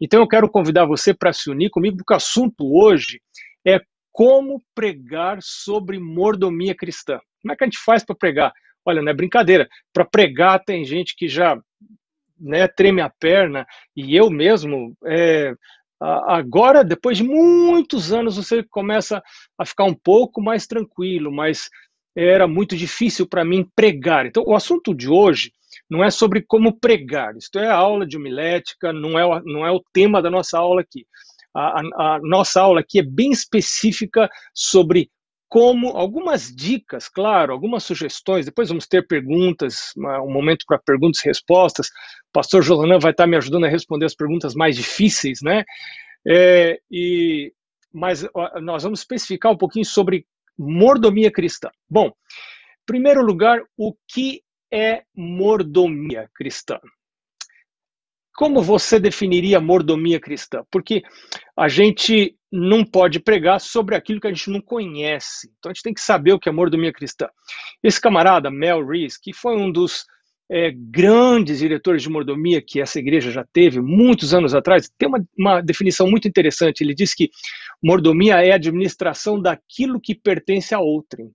Então eu quero convidar você para se unir comigo, porque o assunto hoje é como pregar sobre mordomia cristã. Como é que a gente faz para pregar? Olha, não é brincadeira. Para pregar tem gente que já né, treme a perna, e eu mesmo, é, agora, depois de muitos anos, você começa a ficar um pouco mais tranquilo, mas era muito difícil para mim pregar. Então, o assunto de hoje não é sobre como pregar, isto é aula de homilética, não é, não é o tema da nossa aula aqui. A, a, a nossa aula aqui é bem específica sobre como algumas dicas, claro, algumas sugestões. Depois vamos ter perguntas, um momento para perguntas e respostas. O pastor Jolanã vai estar me ajudando a responder as perguntas mais difíceis, né? É, e, mas nós vamos especificar um pouquinho sobre mordomia cristã. Bom, em primeiro lugar, o que é mordomia cristã? Como você definiria mordomia cristã? Porque a gente não pode pregar sobre aquilo que a gente não conhece. Então a gente tem que saber o que é mordomia cristã. Esse camarada, Mel Rees, que foi um dos é, grandes diretores de mordomia que essa igreja já teve muitos anos atrás, tem uma, uma definição muito interessante. Ele diz que mordomia é a administração daquilo que pertence a outrem.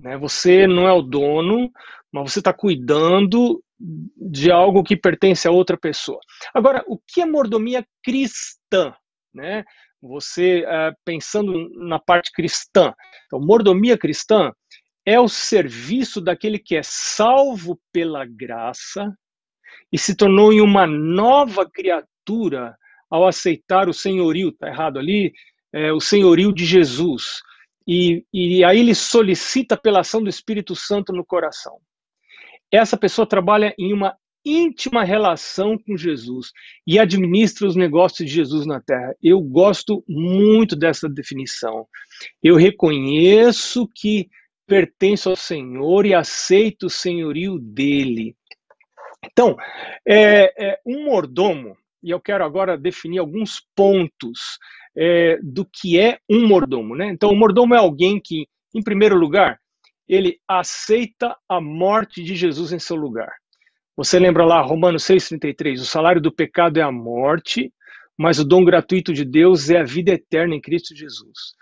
Né? Você não é o dono, mas você está cuidando de algo que pertence a outra pessoa. Agora, o que é mordomia cristã? Né? Você é, pensando na parte cristã. Então, mordomia cristã é o serviço daquele que é salvo pela graça e se tornou em uma nova criatura ao aceitar o senhorio, tá errado ali, é, o senhorio de Jesus. E, e aí ele solicita pela ação do Espírito Santo no coração essa pessoa trabalha em uma íntima relação com Jesus e administra os negócios de Jesus na terra. Eu gosto muito dessa definição. Eu reconheço que pertenço ao Senhor e aceito o senhorio dele. Então, é, é um mordomo, e eu quero agora definir alguns pontos é, do que é um mordomo. Né? Então, o mordomo é alguém que, em primeiro lugar, ele aceita a morte de Jesus em seu lugar. Você lembra lá, Romanos 6,33, o salário do pecado é a morte, mas o dom gratuito de Deus é a vida eterna em Cristo Jesus.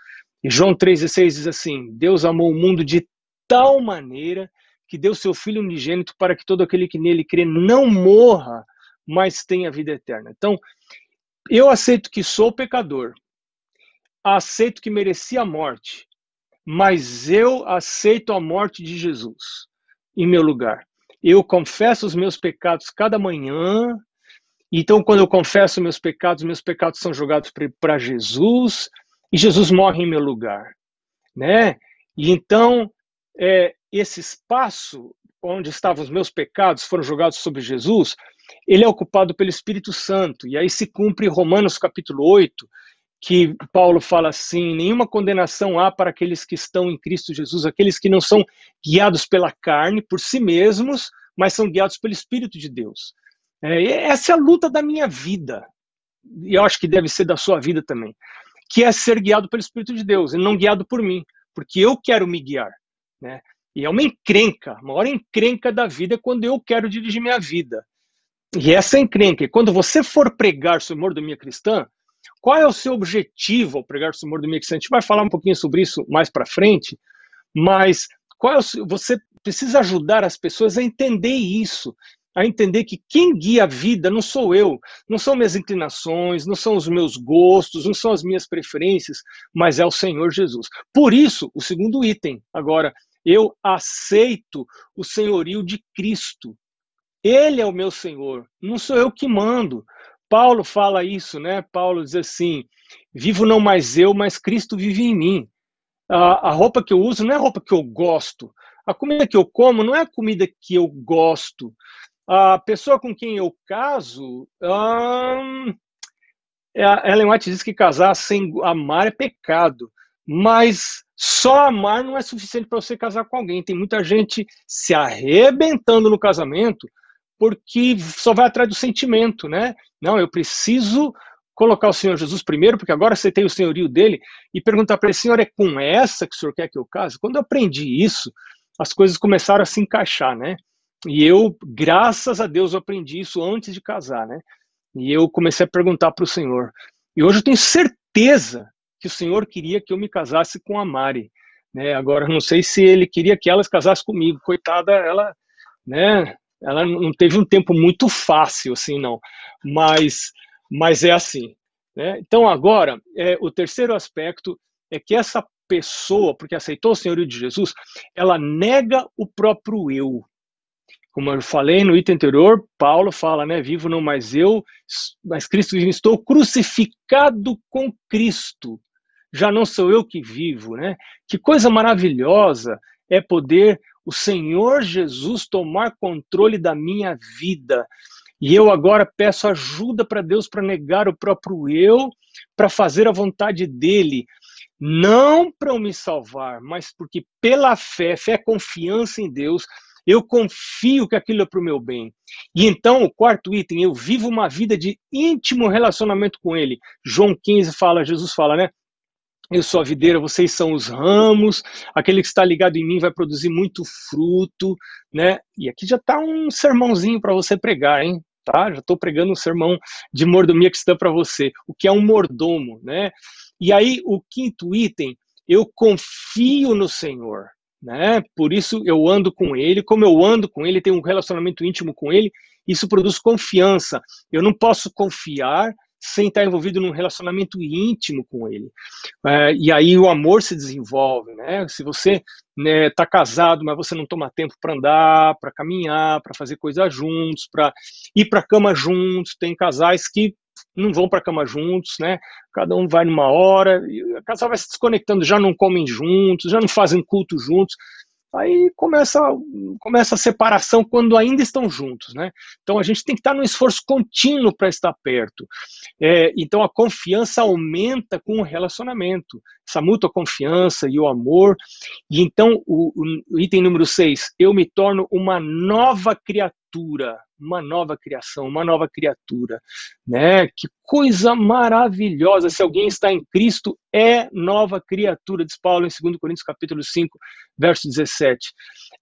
E João 3,16 diz assim: Deus amou o mundo de tal maneira que deu seu Filho unigênito para que todo aquele que nele crê não morra, mas tenha vida eterna. Então, eu aceito que sou pecador, aceito que mereci a morte, mas eu aceito a morte de Jesus em meu lugar. Eu confesso os meus pecados cada manhã. Então, quando eu confesso meus pecados, meus pecados são jogados para Jesus e Jesus morre em meu lugar, né? E então é, esse espaço onde estavam os meus pecados foram jogados sobre Jesus, ele é ocupado pelo Espírito Santo. E aí se cumpre Romanos capítulo 8, que Paulo fala assim: nenhuma condenação há para aqueles que estão em Cristo Jesus, aqueles que não são guiados pela carne, por si mesmos, mas são guiados pelo Espírito de Deus. É, essa é a luta da minha vida, e eu acho que deve ser da sua vida também, que é ser guiado pelo Espírito de Deus e não guiado por mim, porque eu quero me guiar. Né? E é uma encrenca, a maior encrenca da vida é quando eu quero dirigir minha vida. E essa é encrenca, quando você for pregar sobre mordomia cristã, qual é o seu objetivo ao pregar amor do Mix? A gente vai falar um pouquinho sobre isso mais para frente, mas qual é o, você precisa ajudar as pessoas a entender isso, a entender que quem guia a vida não sou eu, não são minhas inclinações, não são os meus gostos, não são as minhas preferências, mas é o Senhor Jesus. Por isso, o segundo item, agora, eu aceito o senhorio de Cristo. Ele é o meu Senhor, não sou eu que mando. Paulo fala isso, né? Paulo diz assim: vivo não mais eu, mas Cristo vive em mim. A, a roupa que eu uso não é a roupa que eu gosto. A comida que eu como não é a comida que eu gosto. A pessoa com quem eu caso, hum, Ellen White diz que casar sem amar é pecado. Mas só amar não é suficiente para você casar com alguém. Tem muita gente se arrebentando no casamento porque só vai atrás do sentimento, né? Não, eu preciso colocar o Senhor Jesus primeiro, porque agora você tem o senhorio dele, e perguntar para ele, Senhor, é com essa que o Senhor quer que eu case? Quando eu aprendi isso, as coisas começaram a se encaixar, né? E eu, graças a Deus, eu aprendi isso antes de casar, né? E eu comecei a perguntar para o Senhor. E hoje eu tenho certeza que o Senhor queria que eu me casasse com a Mari. Né? Agora, não sei se ele queria que ela se casasse comigo. Coitada, ela, né? Ela não teve um tempo muito fácil, assim, não. Mas, mas é assim. Né? Então, agora, é, o terceiro aspecto é que essa pessoa, porque aceitou o senhorio de Jesus, ela nega o próprio eu. Como eu falei no item anterior, Paulo fala, né, vivo não mais eu, mas Cristo vive, estou crucificado com Cristo. Já não sou eu que vivo, né? Que coisa maravilhosa é poder o Senhor Jesus tomar controle da minha vida. E eu agora peço ajuda para Deus para negar o próprio eu, para fazer a vontade dele, não para eu me salvar, mas porque pela fé, fé é confiança em Deus, eu confio que aquilo é para o meu bem. E então, o quarto item, eu vivo uma vida de íntimo relacionamento com Ele. João 15 fala, Jesus fala, né? Eu sou a videira, vocês são os ramos, aquele que está ligado em mim vai produzir muito fruto, né? E aqui já está um sermãozinho para você pregar, hein? Tá? Já estou pregando um sermão de mordomia cristã para você, o que é um mordomo, né? E aí, o quinto item, eu confio no Senhor, né? Por isso eu ando com Ele, como eu ando com Ele, tenho um relacionamento íntimo com Ele, isso produz confiança. Eu não posso confiar sem estar envolvido num relacionamento íntimo com ele. É, e aí o amor se desenvolve, né? Se você está né, tá casado, mas você não toma tempo para andar, para caminhar, para fazer coisas juntos, para ir para a cama juntos, tem casais que não vão para a cama juntos, né? Cada um vai numa hora, e o casal vai se desconectando, já não comem juntos, já não fazem culto juntos. Aí começa, começa a separação quando ainda estão juntos, né? Então a gente tem que estar num esforço contínuo para estar perto. É, então a confiança aumenta com o relacionamento, essa mútua confiança e o amor. E então o, o item número 6, eu me torno uma nova criatura uma nova criação, uma nova criatura, né? Que coisa maravilhosa! Se alguém está em Cristo, é nova criatura, diz Paulo em 2 Coríntios capítulo 5, verso 17.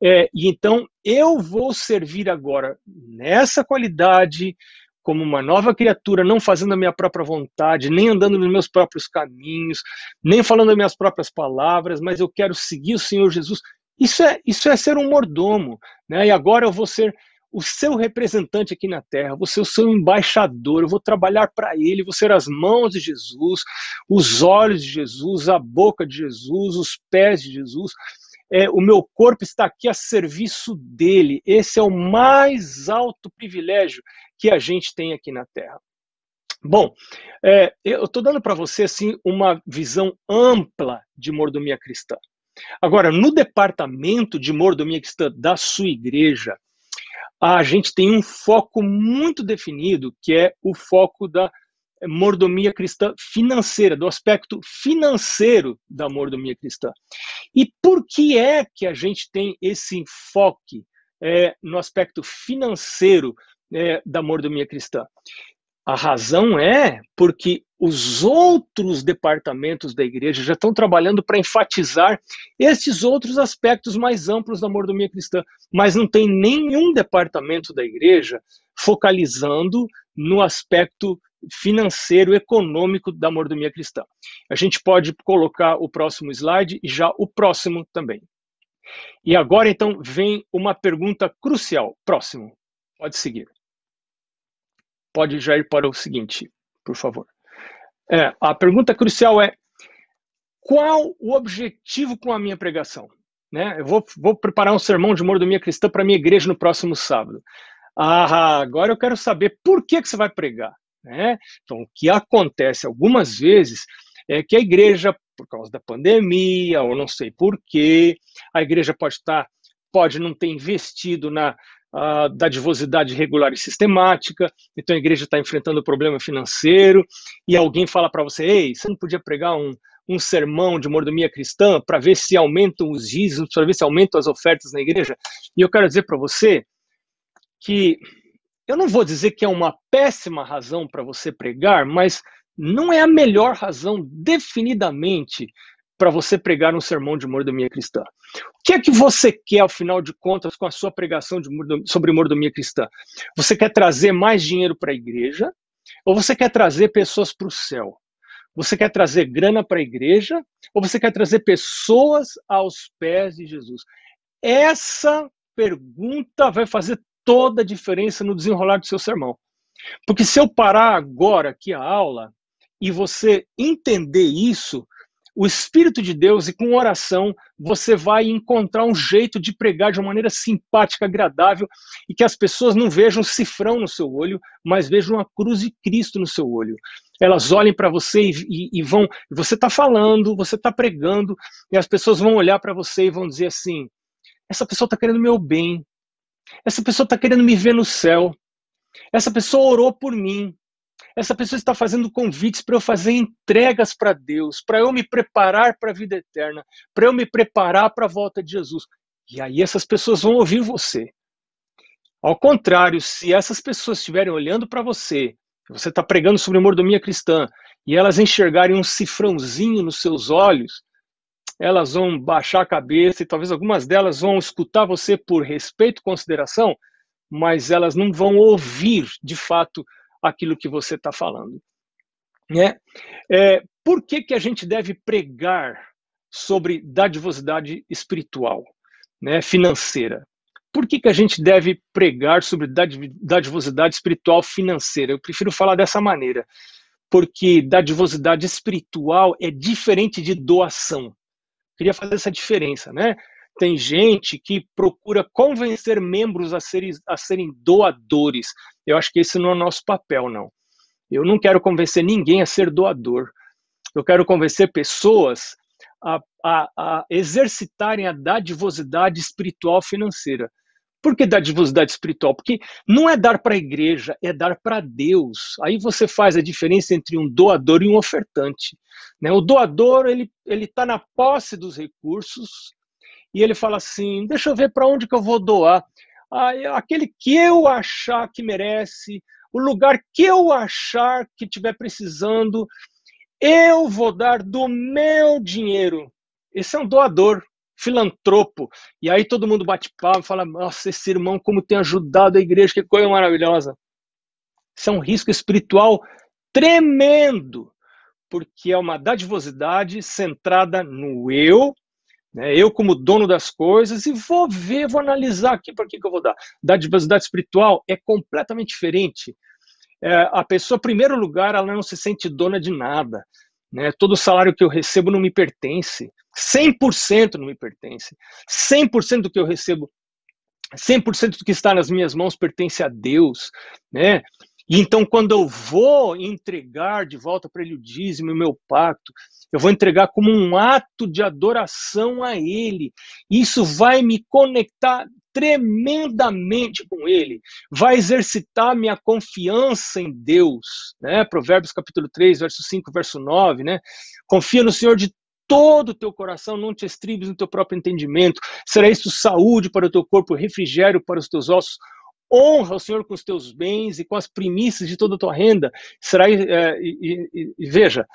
É, e então eu vou servir agora nessa qualidade como uma nova criatura, não fazendo a minha própria vontade, nem andando nos meus próprios caminhos, nem falando as minhas próprias palavras, mas eu quero seguir o Senhor Jesus. Isso é, isso é ser um mordomo, né? E agora eu vou ser o seu representante aqui na terra, você é o seu embaixador, eu vou trabalhar para ele, vou ser as mãos de Jesus, os olhos de Jesus, a boca de Jesus, os pés de Jesus. É, o meu corpo está aqui a serviço dele. Esse é o mais alto privilégio que a gente tem aqui na terra. Bom, é, eu estou dando para você assim uma visão ampla de mordomia cristã. Agora, no departamento de mordomia cristã da sua igreja, a gente tem um foco muito definido, que é o foco da mordomia cristã financeira, do aspecto financeiro da mordomia cristã. E por que é que a gente tem esse enfoque é, no aspecto financeiro é, da mordomia cristã? A razão é porque os outros departamentos da igreja já estão trabalhando para enfatizar esses outros aspectos mais amplos da mordomia cristã, mas não tem nenhum departamento da igreja focalizando no aspecto financeiro, econômico da mordomia cristã. A gente pode colocar o próximo slide e já o próximo também. E agora então vem uma pergunta crucial. Próximo, pode seguir pode já ir para o seguinte, por favor. É, a pergunta crucial é: qual o objetivo com a minha pregação? Né? Eu vou, vou preparar um sermão de mordomia cristã para minha igreja no próximo sábado. Ah, agora eu quero saber por que, que você vai pregar. Né? Então, o que acontece algumas vezes é que a igreja, por causa da pandemia, ou não sei por quê, a igreja pode estar, pode não ter investido na, da divosidade regular e sistemática, então a igreja está enfrentando problema financeiro, e alguém fala para você, ei, você não podia pregar um, um sermão de mordomia cristã para ver se aumentam os dízimos, para ver se aumentam as ofertas na igreja? E eu quero dizer para você que eu não vou dizer que é uma péssima razão para você pregar, mas não é a melhor razão, definidamente, para você pregar um sermão de mordomia cristã. O que é que você quer, ao final de contas, com a sua pregação de, sobre mordomia cristã? Você quer trazer mais dinheiro para a igreja? Ou você quer trazer pessoas para o céu? Você quer trazer grana para a igreja? Ou você quer trazer pessoas aos pés de Jesus? Essa pergunta vai fazer toda a diferença no desenrolar do seu sermão. Porque se eu parar agora aqui a aula e você entender isso, o Espírito de Deus e com oração você vai encontrar um jeito de pregar de uma maneira simpática, agradável e que as pessoas não vejam cifrão no seu olho, mas vejam a cruz de Cristo no seu olho. Elas olhem para você e, e, e, vão. Você está falando, você está pregando, e as pessoas vão olhar para você e vão dizer assim: essa pessoa está querendo meu bem, essa pessoa está querendo me ver no céu, essa pessoa orou por mim, essa pessoa está fazendo convites para eu fazer entregas para Deus, para eu me preparar para a vida eterna, para eu me preparar para a volta de Jesus. E aí essas pessoas vão ouvir você. Ao contrário, se essas pessoas estiverem olhando para você, você está pregando sobre mordomia cristã, e elas enxergarem um cifrãozinho nos seus olhos, elas vão baixar a cabeça e talvez algumas delas vão escutar você por respeito e consideração, mas elas não vão ouvir de fato aquilo que você está falando. Né? É, por que, que a gente deve pregar sobre dadivosidade espiritual, né, financeira? Por que, que a gente deve pregar sobre dadivosidade espiritual financeira? Eu prefiro falar dessa maneira, porque dadivosidade espiritual é diferente de doação. Queria fazer essa diferença, né? Tem gente que procura convencer membros a serem, a serem doadores. Eu acho que esse não é o nosso papel, não. Eu não quero convencer ninguém a ser doador. Eu quero convencer pessoas a, a, a exercitarem a dadivosidade espiritual financeira. Por que dadivosidade espiritual? Porque não é dar para a igreja, é dar para Deus. Aí você faz a diferença entre um doador e um ofertante. Né? O doador ele ele está na posse dos recursos, e ele fala assim: deixa eu ver para onde que eu vou doar. Aquele que eu achar que merece, o lugar que eu achar que tiver precisando, eu vou dar do meu dinheiro. Esse é um doador, filantropo. E aí todo mundo bate palma fala: nossa, esse irmão, como tem ajudado a igreja, que coisa maravilhosa. Isso é um risco espiritual tremendo, porque é uma dadivosidade centrada no eu né? Eu, como dono das coisas, e vou ver, vou analisar aqui para que, que eu vou dar. Dadivosidade espiritual é completamente diferente. É, a pessoa, em primeiro lugar, ela não se sente dona de nada. Né? Todo salário que eu recebo não me pertence. 100% não me pertence. 100% do que eu recebo 100% do que está nas minhas mãos pertence a Deus, né? E então, quando eu vou entregar de volta para ele o dízimo, o meu pacto, eu vou entregar como um ato de adoração a Ele. Isso vai me conectar tremendamente com Ele, vai exercitar minha confiança em Deus. Né? Provérbios capítulo 3, verso 5, verso 9. Né? Confia no Senhor de todo o teu coração, não te estribes no teu próprio entendimento. Será isso saúde para o teu corpo, refrigério para os teus ossos. Honra o Senhor com os teus bens e com as primícias de toda a tua renda. Será, é, e, e, e veja,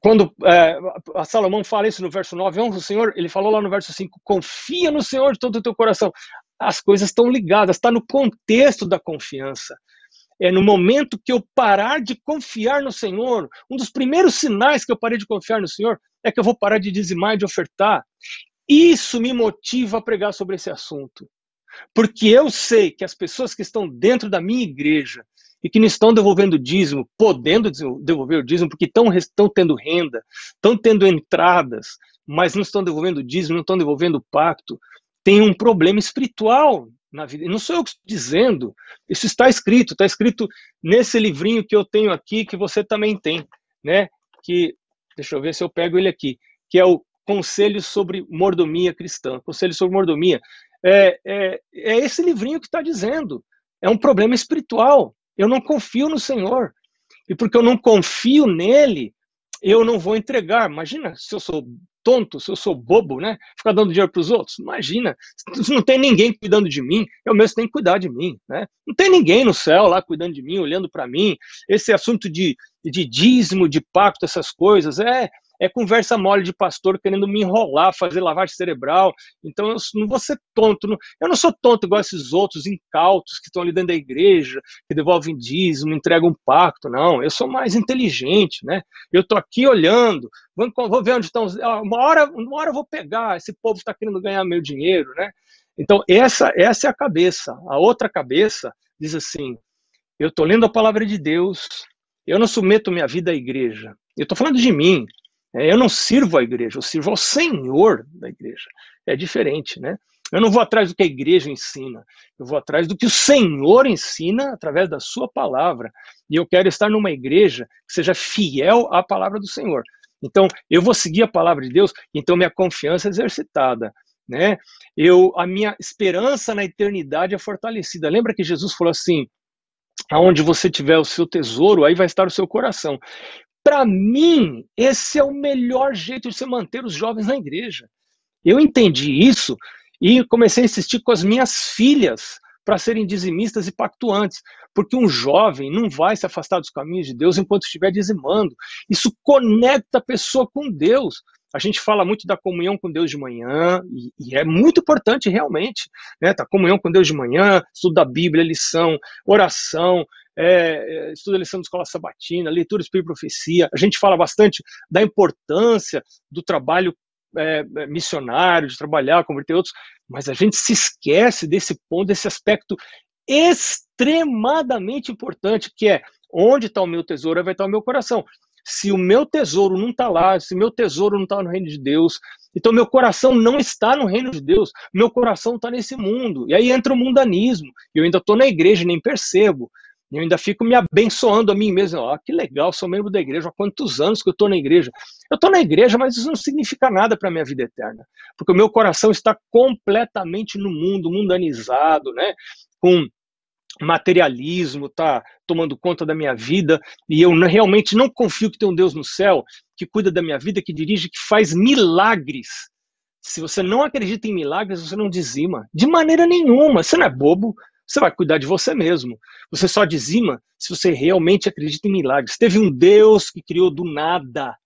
quando é, a Salomão fala isso no verso 9, honra o Senhor, ele falou lá no verso 5, confia no Senhor de todo o teu coração. As coisas estão ligadas, está no contexto da confiança. É no momento que eu parar de confiar no Senhor, um dos primeiros sinais que eu parei de confiar no Senhor é que eu vou parar de dizimar e de ofertar. Isso me motiva a pregar sobre esse assunto. Porque eu sei que as pessoas que estão dentro da minha igreja, e que não estão devolvendo dízimo, podendo devolver o dízimo, porque estão, tendo renda, estão tendo entradas, mas não estão devolvendo dízimo, não estão devolvendo pacto, tem um problema espiritual na vida. E não sou eu que estou dizendo, isso está escrito, está escrito nesse livrinho que eu tenho aqui, que você também tem, né? Que, deixa eu ver se eu pego ele aqui, que é o Conselho sobre Mordomia Cristã. Conselho sobre Mordomia. É, é, é esse livrinho que está dizendo. É um problema espiritual. Eu não confio no Senhor. E porque eu não confio nele, eu não vou entregar. Imagina se eu sou tonto, se eu sou bobo, né? Ficar dando dinheiro para os outros. Imagina, não tem ninguém cuidando de mim, eu mesmo tenho que cuidar de mim, né? Não tem ninguém no céu lá cuidando de mim, olhando para mim. Esse assunto de, de dízimo, de pacto, essas coisas, é, é conversa mole de pastor querendo me enrolar, fazer lavagem cerebral. Então eu não vou ser tonto. Não, eu não sou tonto igual esses outros incautos que estão ali dentro da igreja, que devolvem dízimo, entregam um pacto. Não, eu sou mais inteligente, né? Eu estou aqui olhando, vou, vou ver onde estão. Uma hora, uma hora eu vou pegar. Esse povo está querendo ganhar meu dinheiro, né? Então essa, essa é a cabeça. A outra cabeça diz assim: eu estou lendo a palavra de Deus, eu não submeto minha vida à igreja. Eu estou falando de mim. É, eu não sirvo à igreja, eu sirvo ao Senhor da igreja. É diferente, né? Eu não vou atrás do que a igreja ensina, eu vou atrás do que o Senhor ensina através da sua palavra. E eu quero estar numa igreja que seja fiel à palavra do Senhor. Então, eu vou seguir a palavra de Deus, então minha confiança é exercitada, né? Eu a minha esperança na eternidade é fortalecida. Lembra que Jesus falou assim: aonde você tiver o seu tesouro, aí vai estar o seu coração. Para mim, esse é o melhor jeito de se manter os jovens na igreja. Eu entendi isso e comecei a insistir com as minhas filhas para serem dizimistas e pactuantes, porque um jovem não vai se afastar dos caminhos de Deus enquanto estiver dizimando. Isso conecta a pessoa com Deus. A gente fala muito da comunhão com Deus de manhã, e, e é muito importante realmente, né? Tá, comunhão com Deus de manhã, estudo da Bíblia, lição, oração, é, é estudo a lição da escola sabatina, leitura, espírito e profecia. A gente fala bastante da importância do trabalho é, é, missionário, de trabalhar, converter outros, mas a gente se esquece desse ponto, desse aspecto extremadamente importante, que é onde está o meu tesouro, vai estar o meu coração se o meu tesouro não está lá, se meu tesouro não está no reino de Deus, então meu coração não está no reino de Deus, meu coração está nesse mundo. E aí entra o mundanismo. Eu ainda estou na igreja nem percebo. Eu ainda fico me abençoando a mim mesmo. Ah, que legal, sou membro da igreja. Há quantos anos que eu estou na igreja? Eu estou na igreja, mas isso não significa nada para a minha vida eterna. Porque o meu coração está completamente no mundo, mundanizado, né? Com materialismo está tomando conta da minha vida e eu realmente não confio que tem um Deus no céu que cuida da minha vida, que dirige, que faz milagres. Se você não acredita em milagres, você não dizima. De maneira nenhuma. Você não é bobo. Você vai cuidar de você mesmo. Você só dizima se você realmente acredita em milagres. Teve um Deus que criou do nada.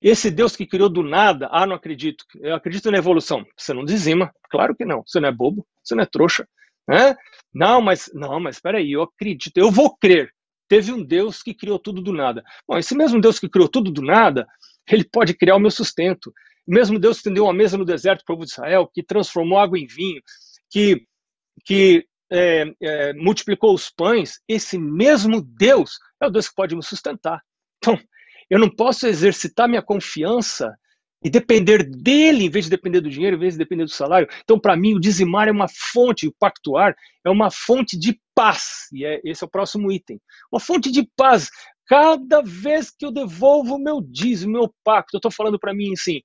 Esse Deus que criou do nada, ah, não acredito. Eu acredito na evolução. Você não dizima. Claro que não. Você não é bobo. Você não é trouxa. Né? Não, mas não, mas espera aí, eu acredito, eu vou crer. Teve um Deus que criou tudo do nada. Bom, esse mesmo Deus que criou tudo do nada, ele pode criar o meu sustento. O mesmo Deus que estendeu uma mesa no deserto para o povo de Israel, que transformou água em vinho, que, que é, é, multiplicou os pães, esse mesmo Deus é o Deus que pode me sustentar. Então, eu não posso exercitar minha confiança e depender dele em vez de depender do dinheiro, em vez de depender do salário. Então, para mim, o dizimar é uma fonte, o pactuar é uma fonte de paz. E é, esse é o próximo item. Uma fonte de paz. Cada vez que eu devolvo o meu dízimo, meu pacto, eu estou falando para mim assim: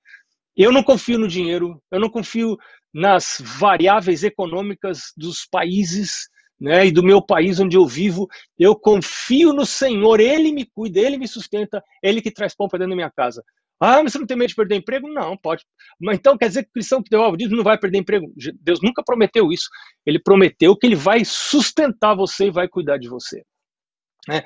eu não confio no dinheiro, eu não confio nas variáveis econômicas dos países. Né, e do meu país onde eu vivo, eu confio no Senhor, Ele me cuida, Ele me sustenta, Ele que traz pão para dentro da minha casa. Ah, mas você não tem medo de perder emprego? Não, pode. Mas então quer dizer que o cristão que devolve dízimo não vai perder emprego? Deus nunca prometeu isso. Ele prometeu que ele vai sustentar você e vai cuidar de você. É.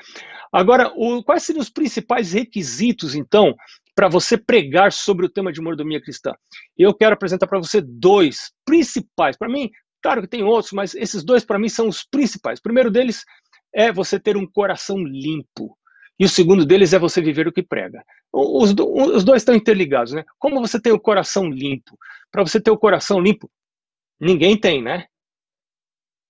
Agora, o, quais seriam os principais requisitos, então, para você pregar sobre o tema de mordomia cristã? Eu quero apresentar para você dois principais. Para mim, claro que tem outros, mas esses dois, para mim, são os principais. O primeiro deles é você ter um coração limpo. E o segundo deles é você viver o que prega. Os, os dois estão interligados, né? Como você tem o coração limpo? Para você ter o coração limpo, ninguém tem, né?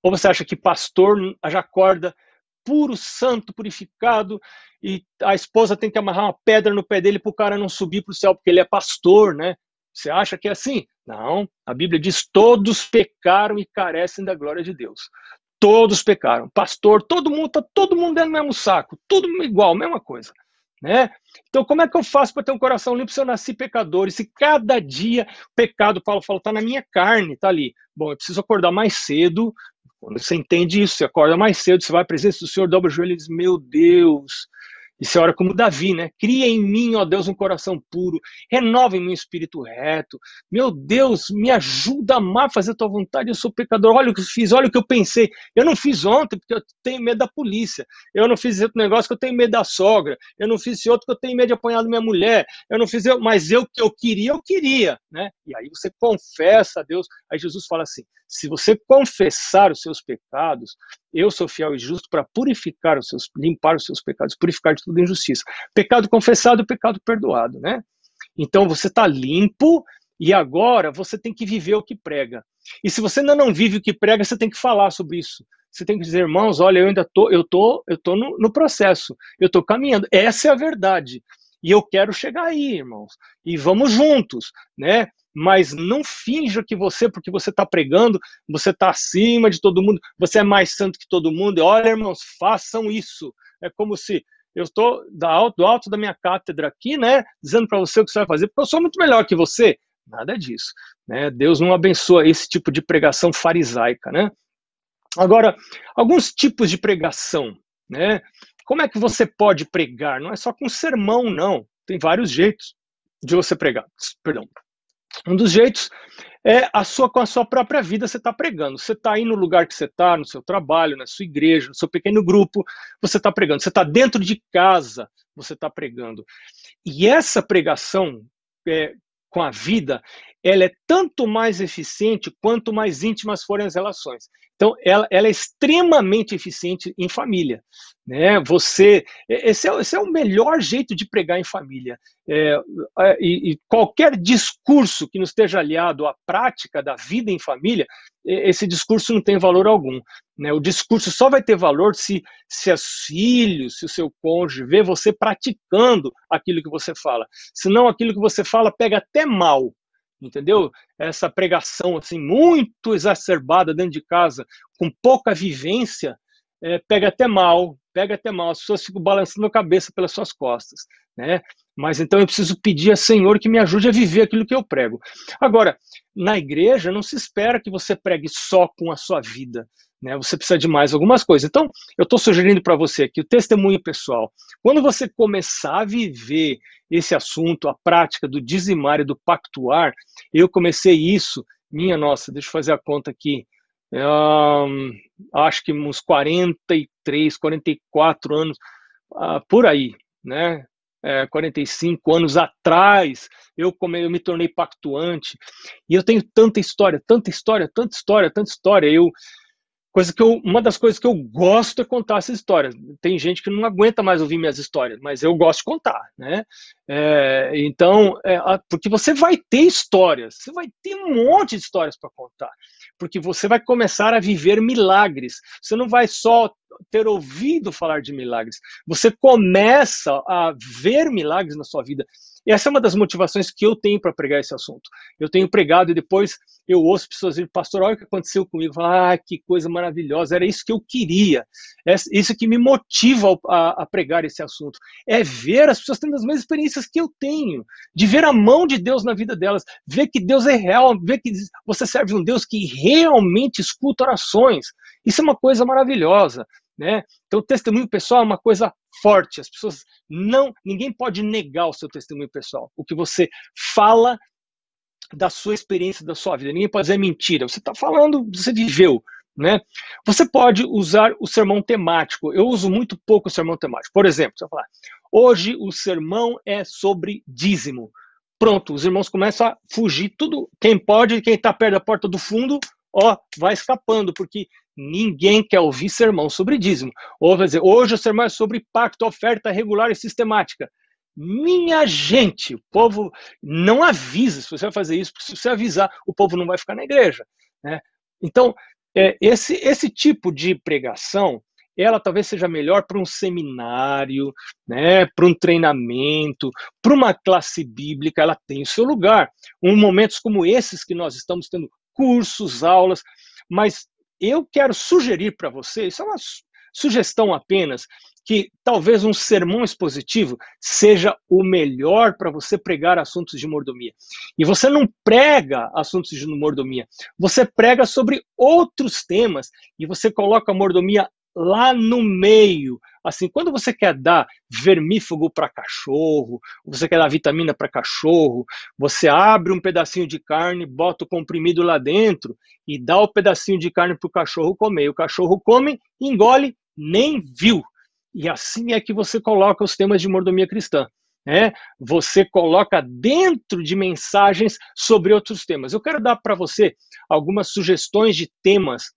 Ou você acha que pastor já acorda puro, santo, purificado, e a esposa tem que amarrar uma pedra no pé dele para o cara não subir para o céu, porque ele é pastor, né? Você acha que é assim? Não, a Bíblia diz: todos pecaram e carecem da glória de Deus. Todos pecaram. Pastor, todo mundo, tá todo mundo dentro do mesmo saco, tudo igual, mesma coisa. Né? Então, como é que eu faço para ter um coração limpo se eu nasci pecador? E se cada dia o pecado, Paulo fala, está na minha carne, está ali. Bom, eu preciso acordar mais cedo. Quando você entende isso, você acorda mais cedo, você vai à presença do Senhor, dobra o joelho e diz: Meu Deus, Isso é hora como Davi, né? Cria em mim, ó Deus, um coração puro, renova em mim um espírito reto. Meu Deus, me ajuda a amar, fazer a tua vontade. Eu sou pecador. Olha o que eu fiz, olha o que eu pensei. Eu não fiz ontem porque eu tenho medo da polícia. Eu não fiz esse outro negócio que eu tenho medo da sogra. Eu não fiz esse outro que eu tenho medo de apanhar da minha mulher. Eu não fiz, mas eu que eu queria, eu queria, né? E aí você confessa a Deus. Aí Jesus fala assim: se você confessar os seus pecados, eu sou fiel e justo para purificar os seus, limpar os seus pecados, purificar de toda injustiça. Pecado confessado, pecado perdoado, né? Então você está limpo e agora você tem que viver o que prega. E se você ainda não vive o que prega, você tem que falar sobre isso. Você tem que dizer, irmãos, olha, eu ainda tô, eu tô, eu tô no, no processo, eu tô caminhando. Essa é a verdade. E eu quero chegar aí, irmãos. E vamos juntos, né? Mas não finja que você, porque você está pregando, você está acima de todo mundo, você é mais santo que todo mundo. Olha, irmãos, façam isso. É como se eu estou do alto, do alto da minha cátedra aqui, né, dizendo para você o que você vai fazer, porque eu sou muito melhor que você. Nada disso. Né? Deus não abençoa esse tipo de pregação farisaica. Né? Agora, alguns tipos de pregação. Né? Como é que você pode pregar? Não é só com sermão, não. Tem vários jeitos de você pregar. Perdão. Um dos jeitos é a sua com a sua própria vida você está pregando. Você está aí no lugar que você está, no seu trabalho, na sua igreja, no seu pequeno grupo, você está pregando. Você está dentro de casa, você está pregando. E essa pregação é, com a vida, ela é tanto mais eficiente quanto mais íntimas forem as relações. Então, ela, ela é extremamente eficiente em família. Né? Você, esse é, esse é o melhor jeito de pregar em família. É, é, e, e, qualquer discurso que não esteja aliado à prática da vida em família, esse discurso não tem valor algum. Né? O discurso só vai ter valor se, se os filhos, se o seu cônjuge vê você praticando aquilo que você fala. Senão, aquilo que você fala pega até mal entendeu? Essa pregação assim muito exacerbada dentro de casa, com pouca vivência, é, pega até mal, pega até mal. As pessoas ficam balançando a cabeça pelas suas costas, né? Mas então eu preciso pedir a Senhor que me ajude a viver aquilo que eu prego. Agora, na igreja não se espera que você pregue só com a sua vida. Né, você precisa de mais algumas coisas. Então, eu estou sugerindo para você aqui o testemunho pessoal. Quando você começar a viver esse assunto, a prática do dizimar e do pactuar, eu comecei isso, minha nossa, deixa eu fazer a conta aqui, um, acho que uns 43, 44 anos, uh, por aí, né? É, 45 anos atrás, eu, come, eu me tornei pactuante, e eu tenho tanta história, tanta história, tanta história, tanta história. Eu, Coisa que eu, uma das coisas que eu gosto é contar essas histórias. Tem gente que não aguenta mais ouvir minhas histórias, mas eu gosto de contar, né? É, então, é, porque você vai ter histórias, você vai ter um monte de histórias para contar, porque você vai começar a viver milagres. Você não vai só ter ouvido falar de milagres, você começa a ver milagres na sua vida. E essa é uma das motivações que eu tenho para pregar esse assunto. Eu tenho pregado e depois eu ouço pessoas dizendo, pastor, olha o que aconteceu comigo. Falo, ah, que coisa maravilhosa, era isso que eu queria. É isso que me motiva a, a, pregar esse assunto. É ver as pessoas tendo as mesmas experiências que eu tenho, de ver a mão de Deus na vida delas, ver que Deus é real, ver que você serve um Deus que realmente escuta orações. Isso é uma coisa maravilhosa. Né? Então, testemunho pessoal é uma coisa forte. As pessoas não, ninguém pode negar o seu testemunho pessoal. O que você fala da sua experiência, da sua vida. Ninguém pode dizer mentira. Você está falando, você viveu. Né? Você pode usar o sermão temático. Eu uso muito pouco o sermão temático. Por exemplo, você falar, hoje o sermão é sobre dízimo. Pronto, os irmãos começam a fugir tudo. Quem pode, quem está perto da porta do fundo, ó, vai escapando, porque Ninguém quer ouvir sermão sobre dízimo. Ou vai dizer, hoje o sermão é sobre pacto, oferta regular e sistemática. Minha gente, o povo não avisa se você vai fazer isso, porque se você avisar, o povo não vai ficar na igreja. Né? Então, é, esse, esse tipo de pregação, ela talvez seja melhor para um seminário, né, para um treinamento, para uma classe bíblica, ela tem o seu lugar. Um momentos como esses que nós estamos tendo cursos, aulas, mas eu quero sugerir para você, isso é uma sugestão apenas, que talvez um sermão expositivo seja o melhor para você pregar assuntos de mordomia. E você não prega assuntos de mordomia, você prega sobre outros temas e você coloca a mordomia lá no meio, assim, quando você quer dar vermífugo para cachorro, você quer dar vitamina para cachorro, você abre um pedacinho de carne, bota o comprimido lá dentro e dá o pedacinho de carne para o cachorro comer. O cachorro come, engole, nem viu. E assim é que você coloca os temas de mordomia cristã. Né? Você coloca dentro de mensagens sobre outros temas. Eu quero dar para você algumas sugestões de temas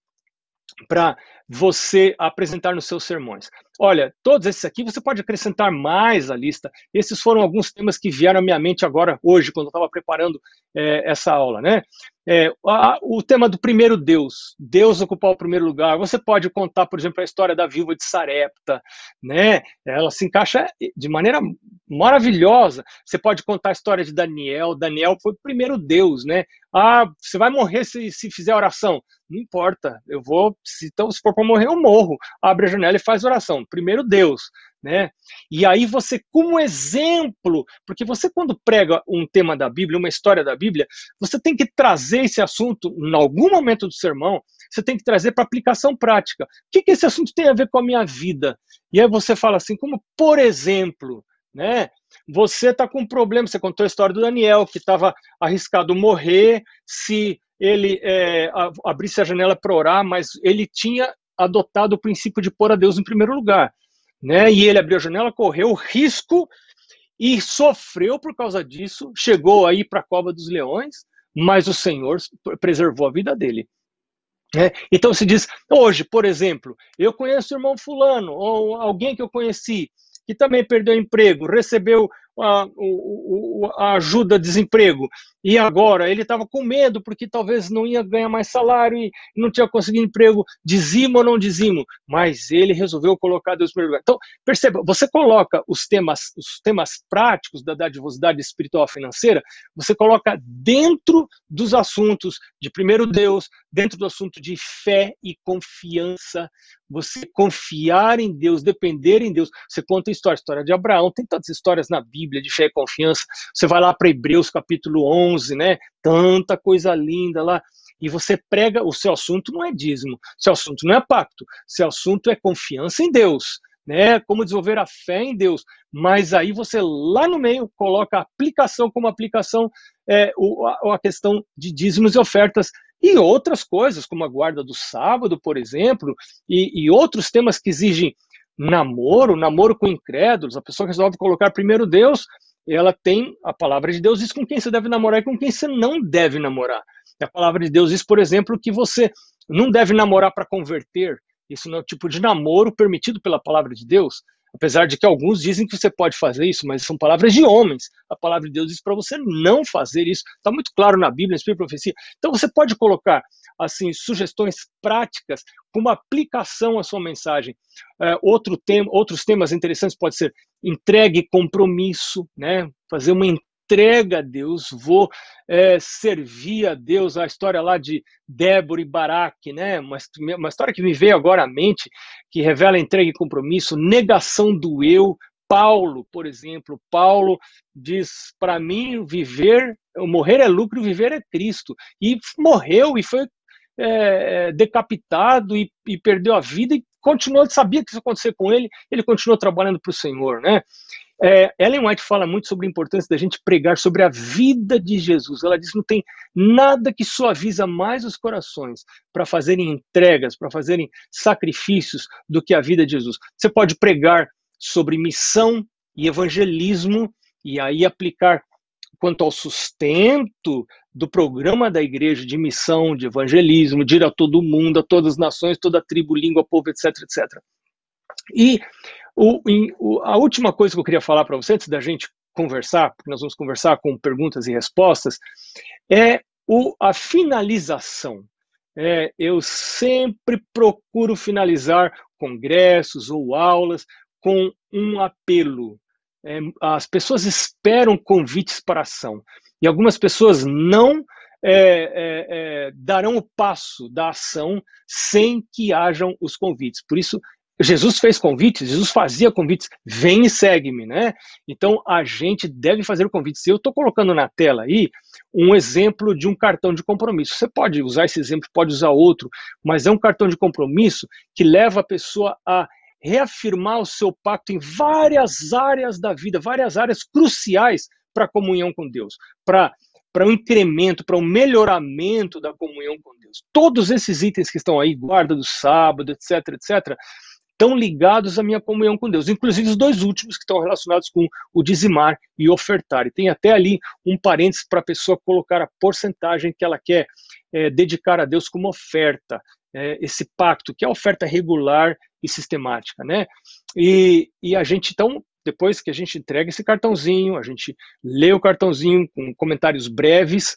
para você apresentar nos seus sermões. Olha, todos esses aqui você pode acrescentar mais à lista. Esses foram alguns temas que vieram à minha mente agora, hoje, quando eu estava preparando é, essa aula, né? É, a, o tema do primeiro Deus, Deus ocupar o primeiro lugar. Você pode contar, por exemplo, a história da viúva de Sarepta, né? Ela se encaixa de maneira maravilhosa. Você pode contar a história de Daniel. Daniel foi o primeiro Deus, né? Ah, você vai morrer se, se fizer oração. Não importa, eu vou, se, então, se for para morrer, eu morro. Abre a janela e faz oração. Primeiro Deus né? E aí você, como exemplo, porque você quando prega um tema da Bíblia, uma história da Bíblia, você tem que trazer esse assunto em algum momento do sermão, você tem que trazer para aplicação prática. O que, que esse assunto tem a ver com a minha vida? E aí você fala assim, como por exemplo, né? Você está com um problema, você contou a história do Daniel, que estava arriscado morrer se ele é, abrisse a janela para orar, mas ele tinha adotado o princípio de pôr a Deus em primeiro lugar né? E ele abriu a janela, correu risco e sofreu por causa disso, chegou aí para a cova dos leões, mas o Senhor preservou a vida dele. É, então se diz, hoje, por exemplo, eu conheço o irmão fulano, ou alguém que eu conheci, que também perdeu emprego, recebeu a, a ajuda desemprego e agora ele estava com medo porque talvez não ia ganhar mais salário e não tinha conseguido emprego, dizimo ou não dizimo, mas ele resolveu colocar Deus em primeiro lugar. Então, perceba, você coloca os temas, os temas práticos da dadivosidade espiritual financeira, você coloca dentro dos assuntos de primeiro Deus, dentro do assunto de fé e confiança, você confiar em Deus, depender em Deus. Você conta a história, a história de Abraão, tem tantas histórias na Bíblia de fé e confiança. Você vai lá para Hebreus capítulo 11, né? Tanta coisa linda lá. E você prega, o seu assunto não é dízimo, seu assunto não é pacto, seu assunto é confiança em Deus, né? Como desenvolver a fé em Deus. Mas aí você lá no meio coloca a aplicação como aplicação, é, o, a, a questão de dízimos e ofertas e outras coisas, como a guarda do sábado, por exemplo, e, e outros temas que exigem namoro, namoro com incrédulos, a pessoa resolve colocar primeiro Deus, ela tem a palavra de Deus diz com quem você deve namorar e com quem você não deve namorar. A palavra de Deus diz, por exemplo, que você não deve namorar para converter. Isso não é o tipo de namoro permitido pela palavra de Deus. Apesar de que alguns dizem que você pode fazer isso, mas são palavras de homens. A palavra de Deus diz para você não fazer isso. Está muito claro na Bíblia, na Espírito Profecia. Então você pode colocar assim sugestões práticas como aplicação à sua mensagem. É, outro tema, outros temas interessantes pode ser entregue compromisso, né? Fazer uma entrega a Deus, vou é, servir a Deus. A história lá de Débora e Baraque, né? Uma, uma história que me veio agora à mente, que revela entrega e compromisso, negação do eu. Paulo, por exemplo, Paulo diz para mim viver, morrer é lucro, viver é Cristo. E morreu e foi é, decapitado e, e, perdeu a vida e continuou, sabia que isso ia acontecer com ele, ele continuou trabalhando para o Senhor, né? É, Ellen White fala muito sobre a importância da gente pregar sobre a vida de Jesus. Ela diz não tem nada que suaviza mais os corações para fazerem entregas, para fazerem sacrifícios do que a vida de Jesus. Você pode pregar sobre missão e evangelismo e aí aplicar quanto ao sustento do programa da igreja de missão, de evangelismo, de ir a todo mundo, a todas as nações, toda tribo, língua, povo, etc, etc. E o, o, a última coisa que eu queria falar para você, antes da gente conversar, porque nós vamos conversar com perguntas e respostas, é o, a finalização. É, eu sempre procuro finalizar congressos ou aulas com um apelo. É, as pessoas esperam convites para ação. E algumas pessoas não é, é, é, darão o passo da ação sem que hajam os convites. Por isso, Jesus fez convites, Jesus fazia convites, vem e segue-me, né? Então a gente deve fazer convites. Eu estou colocando na tela aí um exemplo de um cartão de compromisso. Você pode usar esse exemplo, pode usar outro, mas é um cartão de compromisso que leva a pessoa a reafirmar o seu pacto em várias áreas da vida, várias áreas cruciais para a comunhão com Deus, para para um incremento, para um melhoramento da comunhão com Deus. Todos esses itens que estão aí, guarda do sábado, etc, etc, estão ligados à minha comunhão com Deus. Inclusive os dois últimos que estão relacionados com o dizimar e ofertar. E tem até ali um parênteses para a pessoa colocar a porcentagem que ela quer é, dedicar a Deus como oferta. É, esse pacto, que é a oferta regular e sistemática, né? E, e a gente, então, depois que a gente entrega esse cartãozinho, a gente lê o cartãozinho com comentários breves,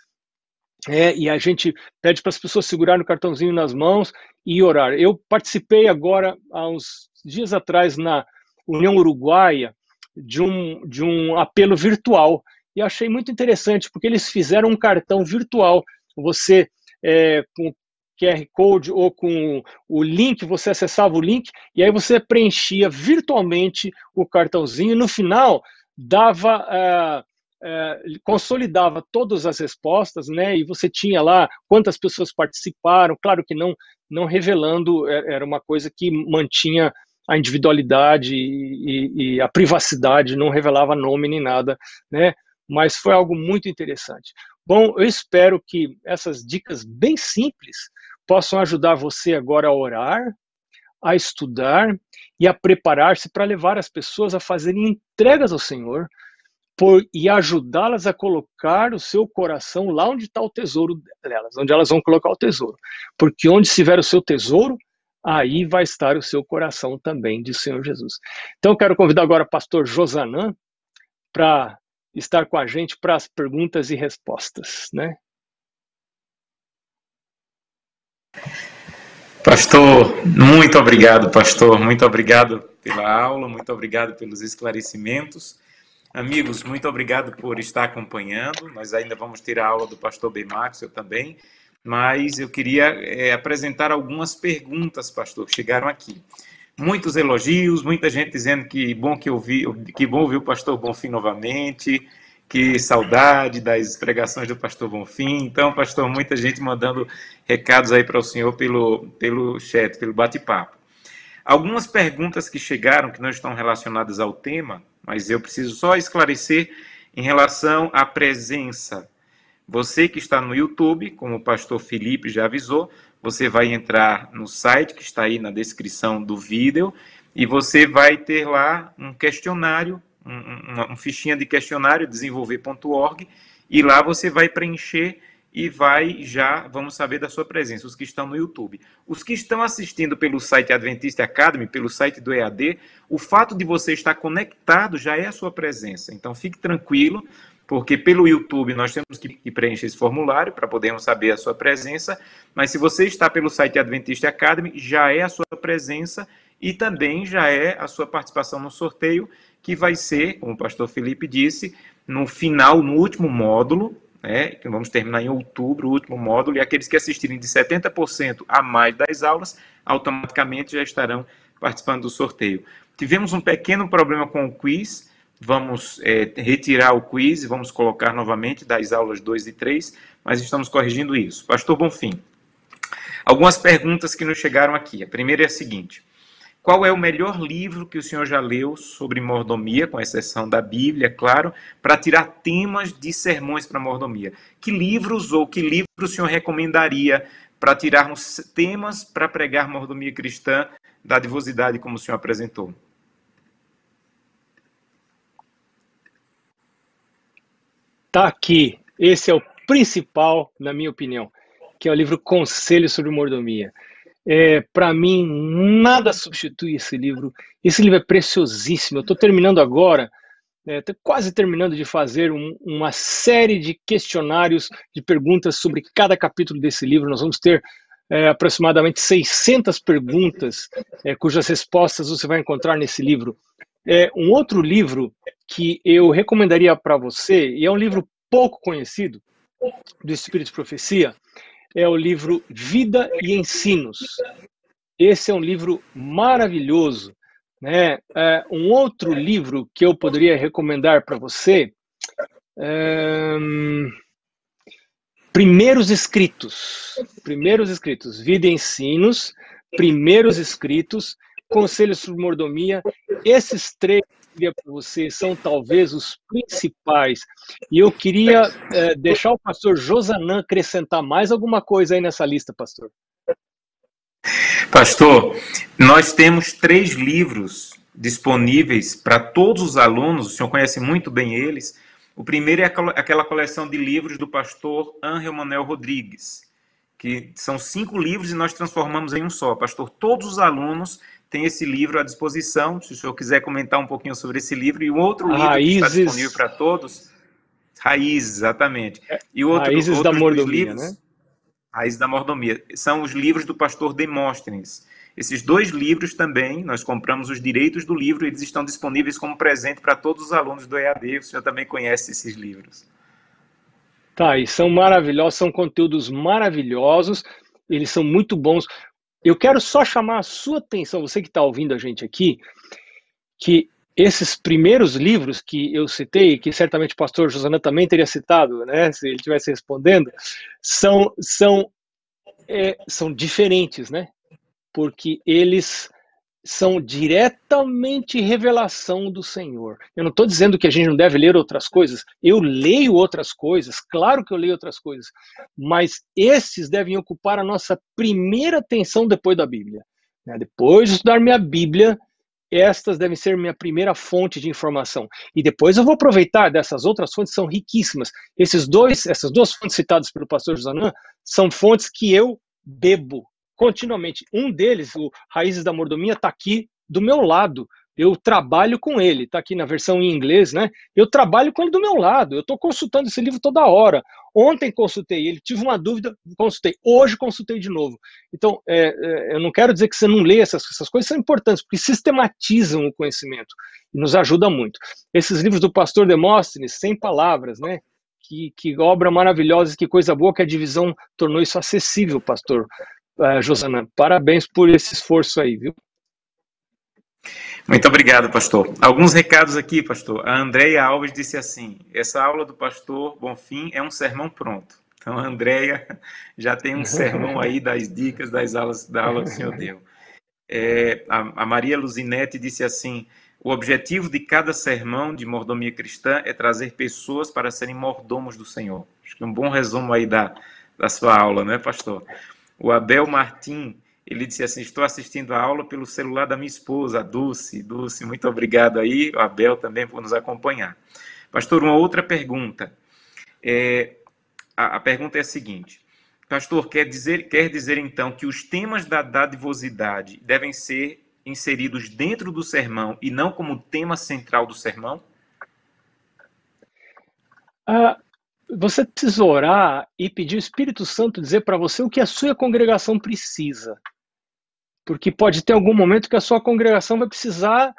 é, e a gente pede para as pessoas segurarem o cartãozinho nas mãos e orar. Eu participei agora, há uns dias atrás, na União Uruguaia, de um, de um apelo virtual. E achei muito interessante, porque eles fizeram um cartão virtual. Você, é, com QR Code ou com o link, você acessava o link e aí você preenchia virtualmente o cartãozinho. No final, dava. É, é, consolidava todas as respostas, né? E você tinha lá quantas pessoas participaram. Claro que não, não revelando, é, era uma coisa que mantinha a individualidade e, e, a privacidade, não revelava nome nem nada, né? Mas foi algo muito interessante. Bom, eu espero que essas dicas bem simples possam ajudar você agora a orar, a estudar e a preparar-se para levar as pessoas a fazerem entregas ao Senhor por, e ajudá-las a colocar o seu coração lá onde está o tesouro delas, onde elas vão colocar o tesouro. Porque onde estiver o seu tesouro, aí vai estar o seu coração também, diz o Senhor Jesus. Então, quero convidar agora o pastor Josanã para estar com a gente para as perguntas e respostas, né? Pastor, muito obrigado, pastor. Muito obrigado pela aula, muito obrigado pelos esclarecimentos. Amigos, muito obrigado por estar acompanhando. Nós ainda vamos ter a aula do pastor B. Maxwell também, mas eu queria é, apresentar algumas perguntas, pastor, que chegaram aqui. Muitos elogios, muita gente dizendo que bom que ouvi, que bom ouvir o pastor Bonfim novamente, que saudade das pregações do pastor Bonfim. Então, pastor, muita gente mandando recados aí para o senhor pelo, pelo chat, pelo bate-papo. Algumas perguntas que chegaram que não estão relacionadas ao tema, mas eu preciso só esclarecer em relação à presença. Você que está no YouTube, como o pastor Felipe já avisou, você vai entrar no site que está aí na descrição do vídeo e você vai ter lá um questionário um, fichinha de questionário, desenvolver.org, e lá você vai preencher e vai já, vamos saber da sua presença, os que estão no YouTube. Os que estão assistindo pelo site Adventista Academy, pelo site do EAD, o fato de você estar conectado já é a sua presença. Então fique tranquilo, porque pelo YouTube nós temos que preencher esse formulário para podermos saber a sua presença, mas se você está pelo site Adventista Academy, já é a sua presença e também já é a sua participação no sorteio que vai ser, como o pastor Felipe disse, no final, no último módulo, né, que vamos terminar em outubro, o último módulo, e aqueles que assistirem de 70% a mais das aulas, automaticamente já estarão participando do sorteio. Tivemos um pequeno problema com o quiz, vamos é, retirar o quiz e vamos colocar novamente das aulas 2 e 3, mas estamos corrigindo isso. Pastor Bonfim, algumas perguntas que nos chegaram aqui. A primeira é a seguinte: qual é o melhor livro que o senhor já leu sobre mordomia, com exceção da Bíblia, claro, para tirar temas de sermões para mordomia? Que livros ou que livro o senhor recomendaria para tirarmos temas para pregar mordomia cristã da divosidade como o senhor apresentou? Tá aqui. Esse é o principal, na minha opinião, que é o livro Conselho sobre Mordomia. É, para mim, nada substitui esse livro. Esse livro é preciosíssimo. Eu estou terminando agora, estou é, quase terminando de fazer um, uma série de questionários, de perguntas sobre cada capítulo desse livro. Nós vamos ter é, aproximadamente 600 perguntas, é, cujas respostas você vai encontrar nesse livro. É, um outro livro que eu recomendaria para você, e é um livro pouco conhecido, do Espírito de Profecia, é o livro Vida e Ensinos. Esse é um livro maravilhoso. Né? É, um outro livro que eu poderia recomendar para você é, Primeiros Escritos. Primeiros Escritos. Vida e Ensinos. Primeiros Escritos. conselhos sobre mordomia. Esses três eu para você são talvez os principais. E eu queria é, deixar o pastor Josanã acrescentar mais alguma coisa aí nessa lista, pastor. Pastor, nós temos três livros disponíveis para todos os alunos, o senhor conhece muito bem eles. O primeiro é aquela coleção de livros do pastor Angel Manuel Rodrigues, que são cinco livros e nós transformamos em um só. Pastor, todos os alunos têm esse livro à disposição, se o senhor quiser comentar um pouquinho sobre esse livro. E o outro livro Raízes... que está disponível para todos, Raízes, exatamente. É, e outro, Raízes da Mordomia, livros, né? Raiz da Mordomia. São os livros do pastor Demóstenes. Esses dois livros também, nós compramos os direitos do livro, eles estão disponíveis como presente para todos os alunos do EAD. O senhor também conhece esses livros. Tá, e são maravilhosos, são conteúdos maravilhosos, eles são muito bons. Eu quero só chamar a sua atenção, você que está ouvindo a gente aqui, que esses primeiros livros que eu citei, que certamente o pastor Josana também teria citado, né, se ele estivesse respondendo, são, são, é, são diferentes, né? Porque eles são diretamente revelação do Senhor. Eu não estou dizendo que a gente não deve ler outras coisas. Eu leio outras coisas, claro que eu leio outras coisas, mas esses devem ocupar a nossa primeira atenção depois da Bíblia. Né? Depois de estudar minha Bíblia, estas devem ser minha primeira fonte de informação. E depois eu vou aproveitar dessas outras fontes, são riquíssimas. Esses dois, essas duas fontes citadas pelo pastor Josanã são fontes que eu bebo continuamente. Um deles, o Raízes da Mordomia, está aqui do meu lado eu trabalho com ele, está aqui na versão em inglês, né? Eu trabalho com ele do meu lado, eu estou consultando esse livro toda hora. Ontem consultei ele, tive uma dúvida, consultei. Hoje consultei de novo. Então, é, é, eu não quero dizer que você não lê essas, essas coisas, são importantes, porque sistematizam o conhecimento e nos ajuda muito. Esses livros do pastor Demóstenes, sem palavras, né? Que, que obra maravilhosa, que coisa boa que a divisão tornou isso acessível, pastor uh, Josana. Parabéns por esse esforço aí, viu? Muito obrigado, pastor. Alguns recados aqui, pastor. A Andréia Alves disse assim: essa aula do pastor Bonfim é um sermão pronto. Então, a Andréia já tem um sermão aí das dicas das aulas da aula que o senhor deu. É, a, a Maria Luzinete disse assim: o objetivo de cada sermão de mordomia cristã é trazer pessoas para serem mordomos do Senhor. Acho que é um bom resumo aí da, da sua aula, não é, pastor? O Abel Martim ele disse assim: Estou assistindo a aula pelo celular da minha esposa, a Dulce. Dulce, muito obrigado aí, o Abel também por nos acompanhar. Pastor, uma outra pergunta. É, a, a, pergunta é a seguinte: Pastor, quer dizer, quer dizer então que os temas da dadivosidade devem ser inseridos dentro do sermão e não como tema central do sermão? Ah, você precisa orar e pedir o Espírito Santo dizer para você o que a sua congregação precisa. Porque pode ter algum momento que a sua congregação vai precisar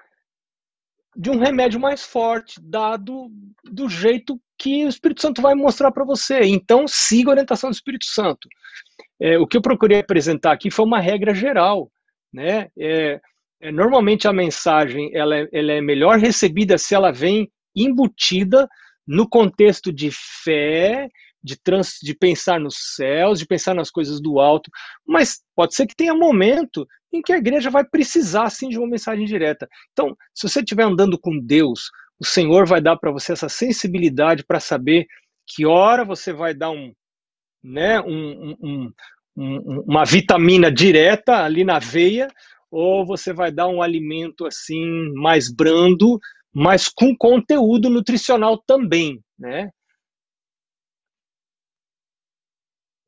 de um remédio mais forte, dado do jeito que o Espírito Santo vai mostrar para você. Então, siga a orientação do Espírito Santo. É, o que eu procurei apresentar aqui foi uma regra geral. Né? É, é, normalmente a mensagem ela é, ela é melhor recebida se ela vem embutida no contexto de fé de, trans, de pensar nos céus, de pensar nas coisas do alto, mas pode ser que tenha momento em que a igreja vai precisar sim de uma mensagem direta. Então, se você estiver andando com Deus, o Senhor vai dar para você essa sensibilidade para saber que hora você vai dar um, né, um, um, um, uma vitamina direta ali na veia, ou você vai dar um alimento assim mais brando, mas com conteúdo nutricional também, né?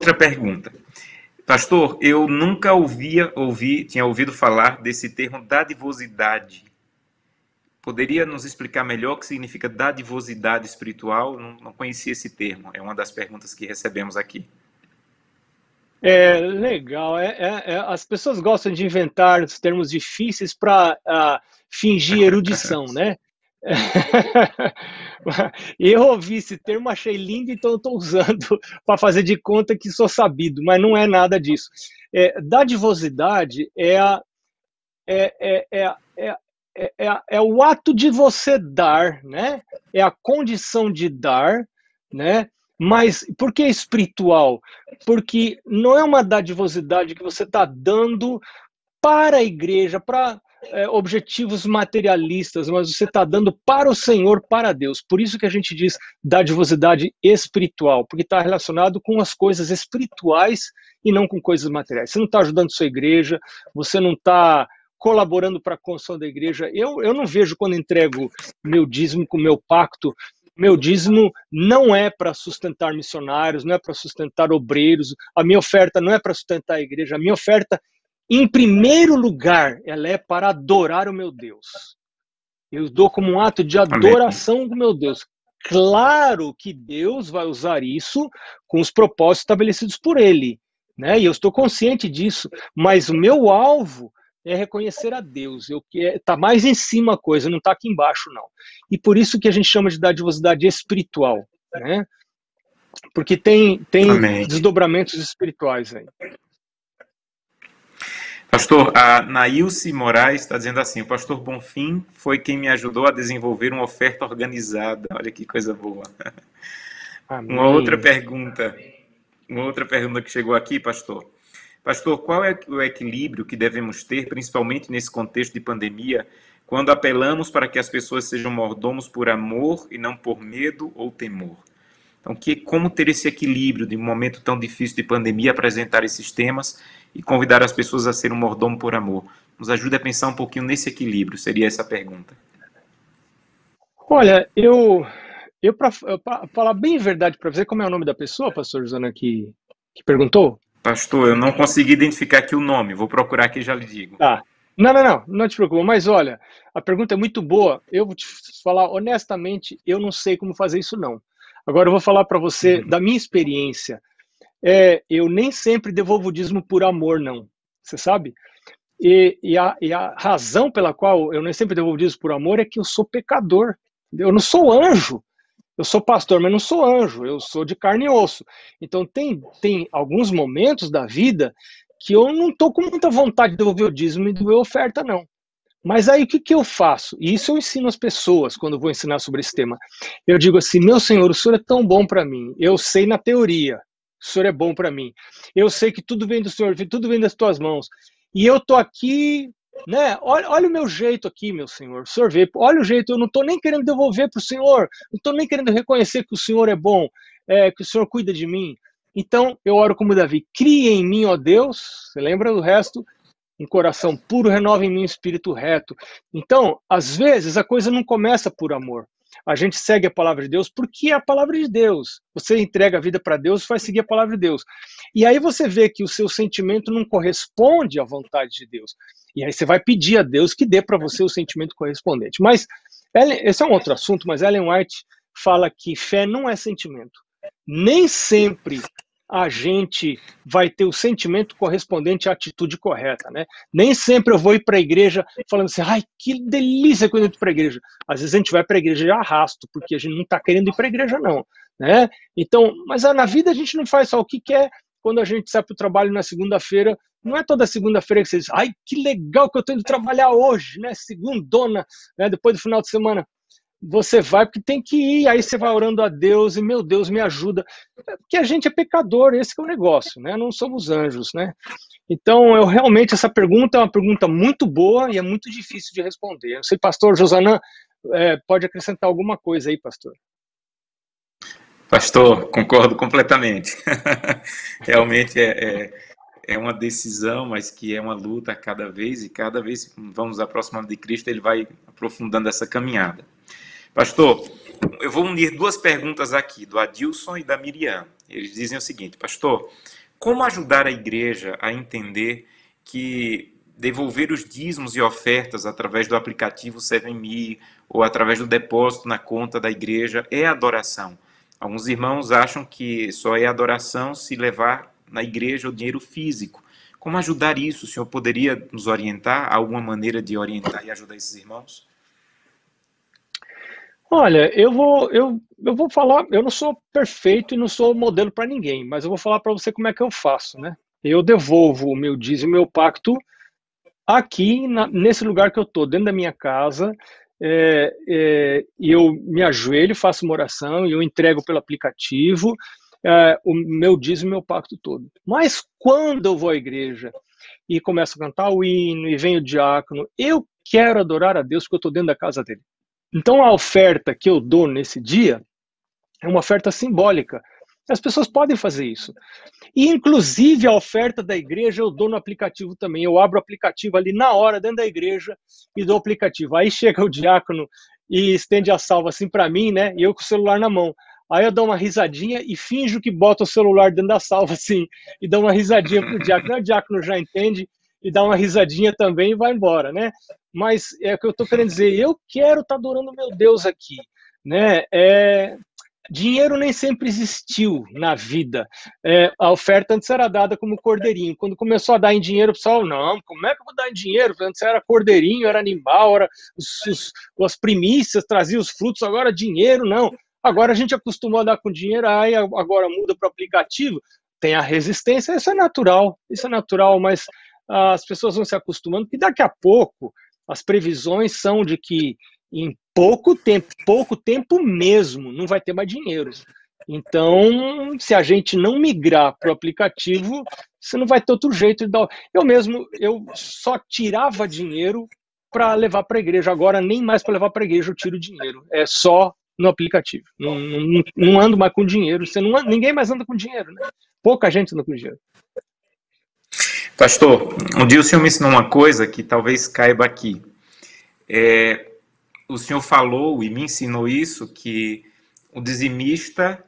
Outra pergunta. Pastor, eu nunca ouvia, ouvi, tinha ouvido falar desse termo dadivosidade. Poderia nos explicar melhor o que significa dadivosidade espiritual? Não, não conhecia esse termo. É uma das perguntas que recebemos aqui. É legal. É, é, é, as pessoas gostam de inventar os termos difíceis para uh, ah, fingir erudição, né? eu ouvi esse termo, achei lindo, então eu estou usando para fazer de conta que sou sabido, mas não é nada disso. É, dadivosidade é, a, é, é, é, é, é, é, o ato de você dar, né? É a condição de dar, né? Mas por que espiritual? Porque não é uma dadivosidade que você está dando para a igreja, para é, objetivos materialistas, mas você está dando para o Senhor, para Deus. Por isso que a gente diz dadivosidade espiritual, porque está relacionado com as coisas espirituais e não com coisas materiais. Você não está ajudando sua igreja, você não está colaborando para a construção da igreja. Eu, eu não vejo quando entrego meu dízimo com meu pacto meu dízimo não é para sustentar missionários, não é para sustentar obreiros, a minha oferta não é para sustentar a igreja, a minha oferta, em primeiro lugar, ela é para adorar o meu Deus. Eu dou como um ato de adoração Amém. do meu Deus. Claro que Deus vai usar isso com os propósitos estabelecidos por Ele, né? E eu estou consciente disso, mas o meu alvo é reconhecer a Deus. Eu que é, tá mais em cima a coisa, não está aqui embaixo não. E por isso que a gente chama de dadivosidade espiritual, né? Porque tem tem Amém. desdobramentos espirituais aí. Pastor, a Nailce Moraes está dizendo assim: o pastor Bonfim foi quem me ajudou a desenvolver uma oferta organizada. Olha que coisa boa. Amém. Uma outra pergunta, uma outra pergunta que chegou aqui, pastor. Pastor, qual é o equilíbrio que devemos ter, principalmente nesse contexto de pandemia, quando apelamos para que as pessoas sejam mordomos por amor e não por medo ou temor? Então, que, como ter esse equilíbrio de um momento tão difícil de pandemia, apresentar esses temas e convidar as pessoas a ser um mordomo por amor? Nos ajude a pensar um pouquinho nesse equilíbrio, seria essa a pergunta. Olha, eu, eu para falar bem verdade para você, como é o nome da pessoa, pastor Josana, que, que perguntou? Pastor, eu não consegui identificar aqui o nome. Vou procurar aqui e já lhe digo. Tá. Não, não, não, não te preocupa. Mas olha, a pergunta é muito boa. Eu vou te falar honestamente, eu não sei como fazer isso não. Agora eu vou falar para você uhum. da minha experiência. É, eu nem sempre devolvo o dízimo por amor, não. Você sabe? E, e, a, e, a, razão pela qual eu nem sempre devolvo dízimo por amor é que eu sou pecador. Eu não sou anjo. Eu sou pastor, mas não sou anjo, eu sou de carne e osso. Então tem, tem alguns momentos da vida que eu não estou com muita vontade de devolver o dízimo e a oferta, não. Mas aí o que, que eu faço? E isso eu ensino as pessoas quando vou ensinar sobre esse tema. Eu digo assim: meu Senhor, o Senhor é tão bom para mim. Eu sei na teoria, o Senhor é bom para mim. Eu sei que tudo vem do Senhor, tudo vem das tuas mãos. E eu tô aqui né? Olha, olha o meu jeito aqui, meu Senhor. O Senhor vê, olha o jeito, eu não estou nem querendo devolver para o Senhor, não estou nem querendo reconhecer que o Senhor é bom, é, que o Senhor cuida de mim. Então, eu oro como Davi, cria em mim, ó Deus, você lembra do resto? Um coração puro, renova em mim um espírito reto. Então, às vezes, a coisa não começa por amor. A gente segue a palavra de Deus porque é a palavra de Deus. Você entrega a vida para Deus vai seguir a palavra de Deus. E aí você vê que o seu sentimento não corresponde à vontade de Deus. E aí você vai pedir a Deus que dê para você o sentimento correspondente. Mas esse é um outro assunto, mas Ellen White fala que fé não é sentimento. Nem sempre a gente vai ter o sentimento correspondente à atitude correta, né? Nem sempre eu vou ir para a igreja falando assim, ai, que delícia quando eu entro para a igreja. Às vezes a gente vai para a igreja de arrasto, porque a gente não está querendo ir para a igreja, não, né? Então, mas na vida a gente não faz só o que quer. Quando a gente sai para o trabalho na segunda-feira, não é toda segunda-feira que você diz, ai, que legal que eu estou indo trabalhar hoje, né? Segundona, né? Depois do final de semana. Você vai porque tem que ir, aí você vai orando a Deus e, meu Deus, me ajuda. Porque a gente é pecador, esse é o negócio, né? Não somos anjos, né? Então, eu realmente, essa pergunta é uma pergunta muito boa e é muito difícil de responder. Não sei, pastor Josanã, é, pode acrescentar alguma coisa aí, pastor? Pastor, concordo completamente. Realmente é, é, é uma decisão, mas que é uma luta cada vez, e cada vez vamos aproximando de Cristo, ele vai aprofundando essa caminhada. Pastor, eu vou unir duas perguntas aqui, do Adilson e da Miriam. Eles dizem o seguinte, pastor, como ajudar a igreja a entender que devolver os dízimos e ofertas através do aplicativo 7Me ou através do depósito na conta da igreja é adoração? Alguns irmãos acham que só é adoração se levar na igreja o dinheiro físico. Como ajudar isso? O senhor poderia nos orientar? Alguma maneira de orientar e ajudar esses irmãos? Olha, eu vou, eu, eu vou falar, eu não sou perfeito e não sou modelo para ninguém, mas eu vou falar para você como é que eu faço, né? Eu devolvo o meu dízimo, meu pacto aqui na, nesse lugar que eu estou, dentro da minha casa, é, é, eu me ajoelho, faço uma oração e eu entrego pelo aplicativo é, o meu dízimo meu pacto todo. Mas quando eu vou à igreja e começo a cantar o hino e vem o diácono, eu quero adorar a Deus porque eu estou dentro da casa dele. Então a oferta que eu dou nesse dia é uma oferta simbólica. As pessoas podem fazer isso. E, inclusive, a oferta da igreja eu dou no aplicativo também. Eu abro o aplicativo ali na hora, dentro da igreja, e dou o aplicativo. Aí chega o diácono e estende a salva assim para mim, né? E eu com o celular na mão. Aí eu dou uma risadinha e finjo que boto o celular dentro da salva, assim, e dou uma risadinha pro diácono. O diácono já entende e dá uma risadinha também e vai embora, né? Mas é o que eu estou querendo dizer, eu quero estar tá adorando meu Deus aqui, né? É, Dinheiro nem sempre existiu na vida. É, a oferta antes era dada como cordeirinho. Quando começou a dar em dinheiro, o pessoal, não, como é que eu vou dar em dinheiro? Antes era cordeirinho, era animal, era os, os, as primícias, trazia os frutos, agora dinheiro, não. Agora a gente acostumou a dar com dinheiro, aí agora muda para aplicativo. Tem a resistência, isso é natural, isso é natural, mas as pessoas vão se acostumando, e daqui a pouco as previsões são de que em pouco tempo, pouco tempo mesmo, não vai ter mais dinheiro. Então, se a gente não migrar para o aplicativo, você não vai ter outro jeito de dar. Eu mesmo, eu só tirava dinheiro para levar para a igreja. Agora, nem mais para levar para a igreja eu tiro dinheiro. É só no aplicativo. Não, não, não ando mais com dinheiro. Você não, ninguém mais anda com dinheiro. Né? Pouca gente anda com dinheiro. Pastor, um dia o senhor me ensinou uma coisa que talvez caiba aqui. É, o senhor falou e me ensinou isso, que o dizimista,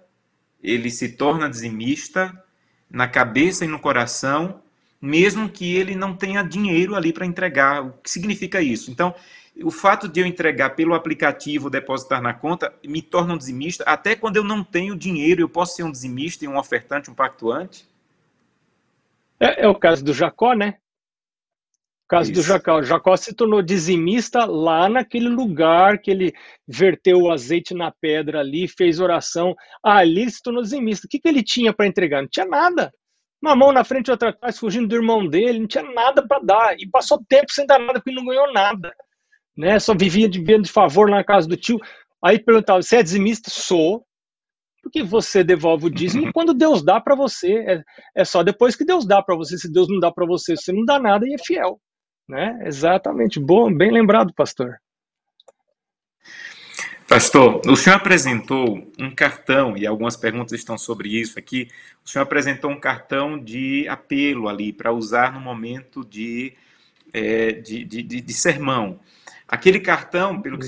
ele se torna dizimista na cabeça e no coração, mesmo que ele não tenha dinheiro ali para entregar. O que significa isso? Então, o fato de eu entregar pelo aplicativo, depositar na conta, me torna um dizimista. Até quando eu não tenho dinheiro, eu posso ser um dizimista e um ofertante, um pactuante? É, é o caso do Jacó, né? caso Isso. do Jacó. Jacó se tornou dizimista lá naquele lugar que ele verteu o azeite na pedra ali, fez oração. Ali se tornou dizimista. O que, que ele tinha para entregar? Não tinha nada. Uma mão na frente e outra atrás, fugindo do irmão dele, não tinha nada para dar. E passou tempo sem dar nada, porque não ganhou nada. Né? Só vivia de, de favor na casa do tio. Aí perguntava: você é dizimista? Sou. Porque você devolve o dízimo quando Deus dá para você. É, é só depois que Deus dá para você. Se Deus não dá para você, você não dá nada e é fiel. Né? Exatamente. Bom, bem lembrado, pastor. Pastor, o senhor apresentou um cartão, e algumas perguntas estão sobre isso aqui. O senhor apresentou um cartão de apelo ali para usar no momento de, é, de, de, de, de, sermão. Aquele cartão, pelo que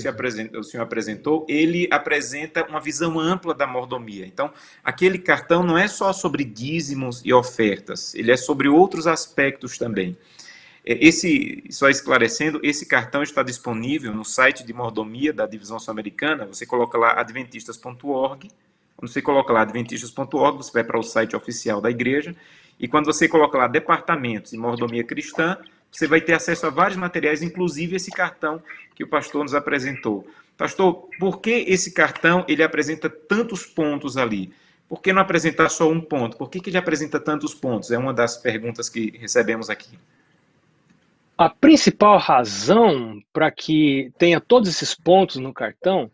o senhor apresentou, ele apresenta uma visão ampla da mordomia. Então, aquele cartão não é só sobre dízimos e ofertas, ele é sobre outros aspectos também. É, esse, só esclarecendo, esse cartão está disponível no site de mordomia da Divisão Sul-Americana. Você coloca lá adventistas.org. Quando você coloca lá adventistas.org, você vai para o site oficial da igreja. E quando você coloca lá departamentos de mordomia cristã, você vai ter acesso a vários materiais, inclusive esse cartão que o pastor nos apresentou. Pastor, por que esse cartão ele apresenta tantos pontos ali? Por que não apresentar só um ponto? Por que, que ele apresenta tantos pontos? É uma das perguntas que recebemos aqui. A principal razão para que tenha todos esses pontos no cartão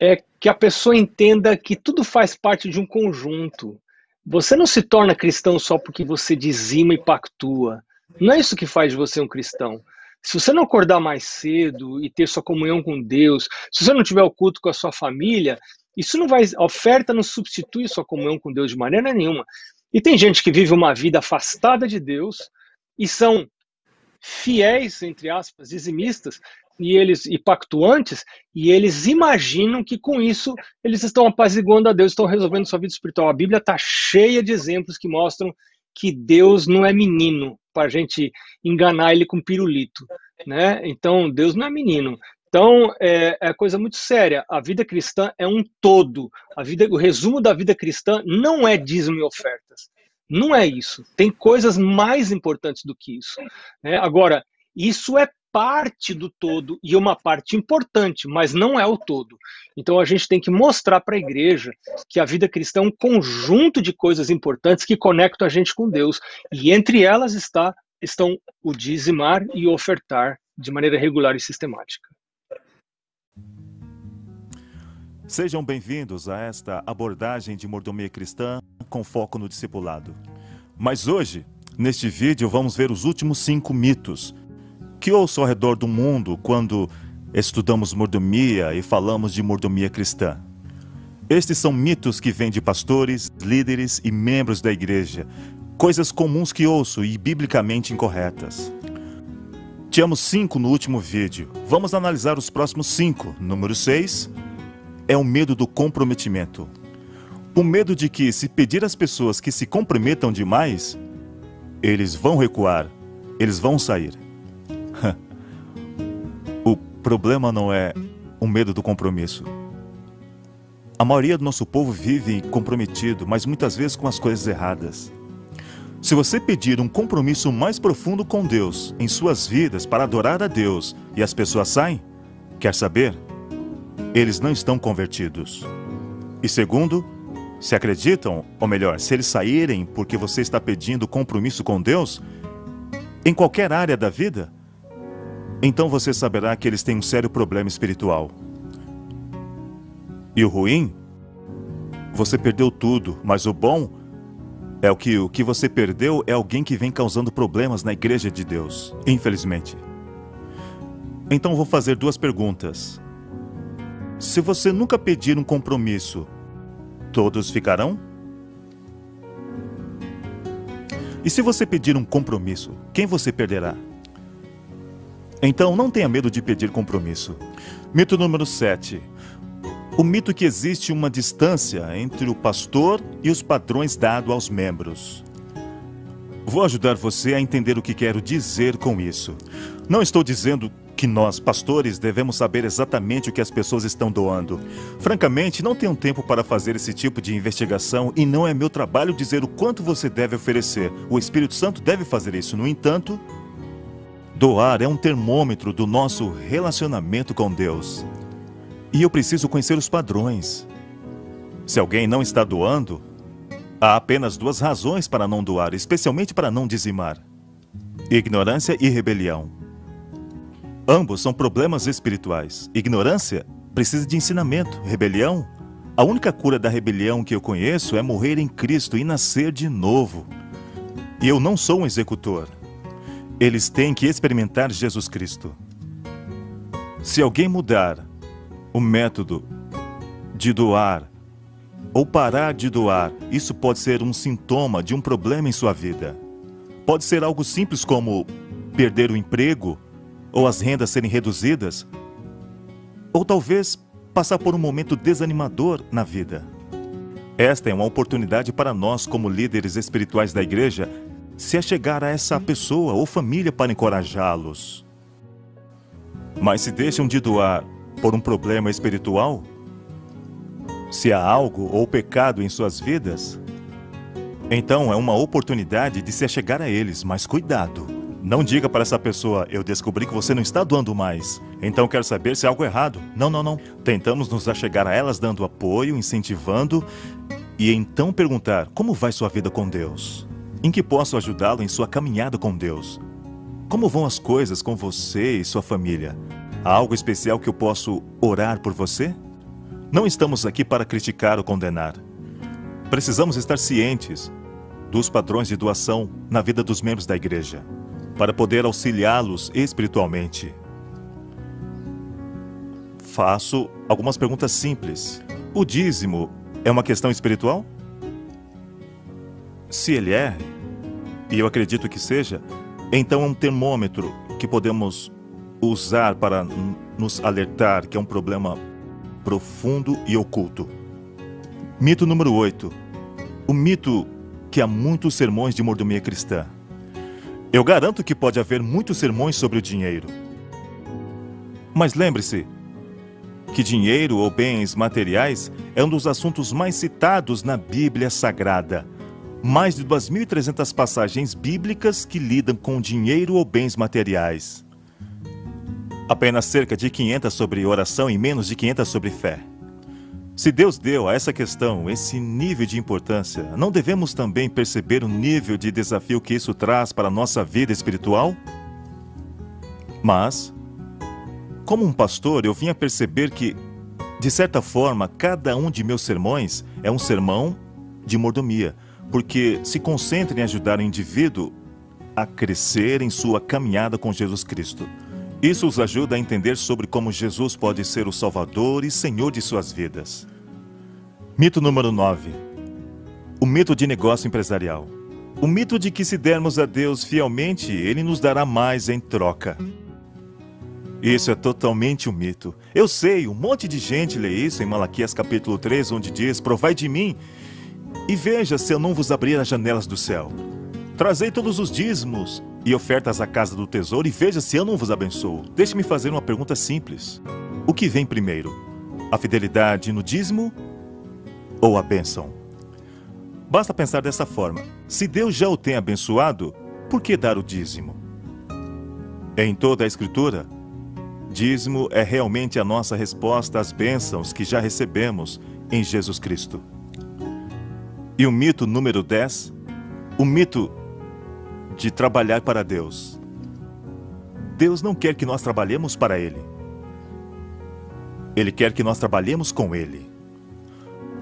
é que a pessoa entenda que tudo faz parte de um conjunto. Você não se torna cristão só porque você dizima e pactua. Não é isso que faz de você um cristão. Se você não acordar mais cedo e ter sua comunhão com Deus, se você não tiver o culto com a sua família, isso não vai. A oferta não substitui sua comunhão com Deus de maneira nenhuma. E tem gente que vive uma vida afastada de Deus e são fiéis, entre aspas, dizimistas, e eles e pactuantes, e eles imaginam que com isso eles estão apaziguando a Deus, estão resolvendo sua vida espiritual. A Bíblia está cheia de exemplos que mostram que Deus não é menino para a gente enganar ele com pirulito, né? Então Deus não é menino. Então é, é coisa muito séria. A vida cristã é um todo. A vida, o resumo da vida cristã não é dízimo e ofertas. Não é isso. Tem coisas mais importantes do que isso. Né? Agora, isso é parte do todo e uma parte importante, mas não é o todo. Então a gente tem que mostrar para a igreja que a vida cristã é um conjunto de coisas importantes que conectam a gente com Deus. E entre elas está, estão o dizimar e ofertar de maneira regular e sistemática. Sejam bem-vindos a esta abordagem de mordomia cristã com foco no discipulado. Mas hoje, neste vídeo, vamos ver os últimos cinco mitos que ouço ao redor do mundo quando estudamos mordomia e falamos de mordomia cristã. Estes são mitos que vêm de pastores, líderes e membros da igreja, coisas comuns que ouço e biblicamente incorretas. Tínhamos cinco no último vídeo. Vamos analisar os próximos cinco. Número 6 é o medo do comprometimento. O medo de que, se pedir às pessoas que se comprometam demais, eles vão recuar, eles vão sair. Problema não é o medo do compromisso. A maioria do nosso povo vive comprometido, mas muitas vezes com as coisas erradas. Se você pedir um compromisso mais profundo com Deus em suas vidas para adorar a Deus e as pessoas saem, quer saber? Eles não estão convertidos. E segundo, se acreditam, ou melhor, se eles saírem porque você está pedindo compromisso com Deus, em qualquer área da vida, então você saberá que eles têm um sério problema espiritual. E o ruim? Você perdeu tudo, mas o bom é o que o que você perdeu é alguém que vem causando problemas na igreja de Deus, infelizmente. Então vou fazer duas perguntas. Se você nunca pedir um compromisso, todos ficarão? E se você pedir um compromisso, quem você perderá? Então não tenha medo de pedir compromisso. Mito número 7. O mito que existe uma distância entre o pastor e os padrões dados aos membros. Vou ajudar você a entender o que quero dizer com isso. Não estou dizendo que nós, pastores, devemos saber exatamente o que as pessoas estão doando. Francamente, não tenho tempo para fazer esse tipo de investigação e não é meu trabalho dizer o quanto você deve oferecer. O Espírito Santo deve fazer isso. No entanto, doar é um termômetro do nosso relacionamento com Deus. E eu preciso conhecer os padrões. Se alguém não está doando, há apenas duas razões para não doar, especialmente para não dizimar: ignorância e rebelião. Ambos são problemas espirituais. Ignorância precisa de ensinamento. Rebelião? A única cura da rebelião que eu conheço é morrer em Cristo e nascer de novo. E eu não sou um executor. Eles têm que experimentar Jesus Cristo. Se alguém mudar o método de doar ou parar de doar, isso pode ser um sintoma de um problema em sua vida. Pode ser algo simples como perder o emprego ou as rendas serem reduzidas, ou talvez passar por um momento desanimador na vida. Esta é uma oportunidade para nós, como líderes espirituais da igreja, se achegar a essa pessoa ou família para encorajá-los. Mas se deixam de doar por um problema espiritual, se há algo ou pecado em suas vidas, então é uma oportunidade de se achegar a eles, mas cuidado. Não diga para essa pessoa, eu descobri que você não está doando mais. Então quero saber se há algo errado. Não, não, não. Tentamos nos achegar a elas dando apoio, incentivando e então perguntar: como vai sua vida com Deus? Em que posso ajudá-lo em sua caminhada com Deus? Como vão as coisas com você e sua família? Há algo especial que eu posso orar por você? Não estamos aqui para criticar ou condenar. Precisamos estar cientes dos padrões de doação na vida dos membros da igreja para poder auxiliá-los espiritualmente. Faço algumas perguntas simples. O dízimo é uma questão espiritual? Se ele é, e eu acredito que seja, então é um termômetro que podemos usar para nos alertar que é um problema profundo e oculto. Mito número 8. O mito que há muitos sermões de mordomia cristã. Eu garanto que pode haver muitos sermões sobre o dinheiro. Mas lembre-se que dinheiro ou bens materiais é um dos assuntos mais citados na Bíblia Sagrada. Mais de 2.300 passagens bíblicas que lidam com dinheiro ou bens materiais. Apenas cerca de 500 sobre oração e menos de 500 sobre fé. Se Deus deu a essa questão esse nível de importância, não devemos também perceber o nível de desafio que isso traz para a nossa vida espiritual? Mas, como um pastor, eu vim a perceber que, de certa forma, cada um de meus sermões é um sermão de mordomia, porque se concentra em ajudar o indivíduo a crescer em sua caminhada com Jesus Cristo. Isso os ajuda a entender sobre como Jesus pode ser o Salvador e Senhor de suas vidas. Mito número 9. O mito de negócio empresarial. O mito de que se dermos a Deus fielmente, Ele nos dará mais em troca. Isso é totalmente um mito. Eu sei, um monte de gente lê isso em Malaquias capítulo 3, onde diz: Provai de mim e veja se eu não vos abrir as janelas do céu. Trazei todos os dízimos e ofertas à casa do tesouro e veja se eu não vos abençoo. Deixe-me fazer uma pergunta simples. O que vem primeiro? A fidelidade no dízimo ou a bênção? Basta pensar dessa forma. Se Deus já o tem abençoado, por que dar o dízimo? Em toda a Escritura, dízimo é realmente a nossa resposta às bênçãos que já recebemos em Jesus Cristo. E o mito número 10, o mito de trabalhar para Deus. Deus não quer que nós trabalhemos para Ele. Ele quer que nós trabalhemos com Ele.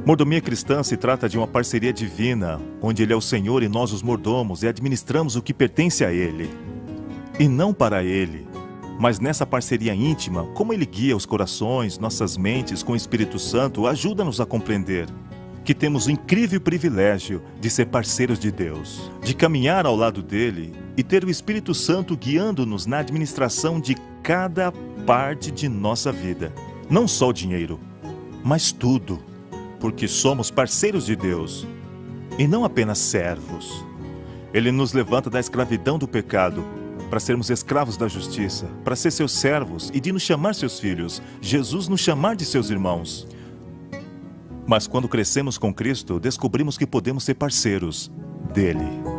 Mordomia cristã se trata de uma parceria divina, onde Ele é o Senhor e nós os mordomos e administramos o que pertence a Ele. E não para Ele, mas nessa parceria íntima, como Ele guia os corações, nossas mentes com o Espírito Santo, ajuda-nos a compreender que temos o incrível privilégio de ser parceiros de Deus, de caminhar ao lado dele e ter o Espírito Santo guiando-nos na administração de cada parte de nossa vida. Não só o dinheiro, mas tudo, porque somos parceiros de Deus e não apenas servos. Ele nos levanta da escravidão do pecado para sermos escravos da justiça, para ser seus servos e de nos chamar seus filhos, Jesus nos chamar de seus irmãos. Mas quando crescemos com Cristo, descobrimos que podemos ser parceiros dele.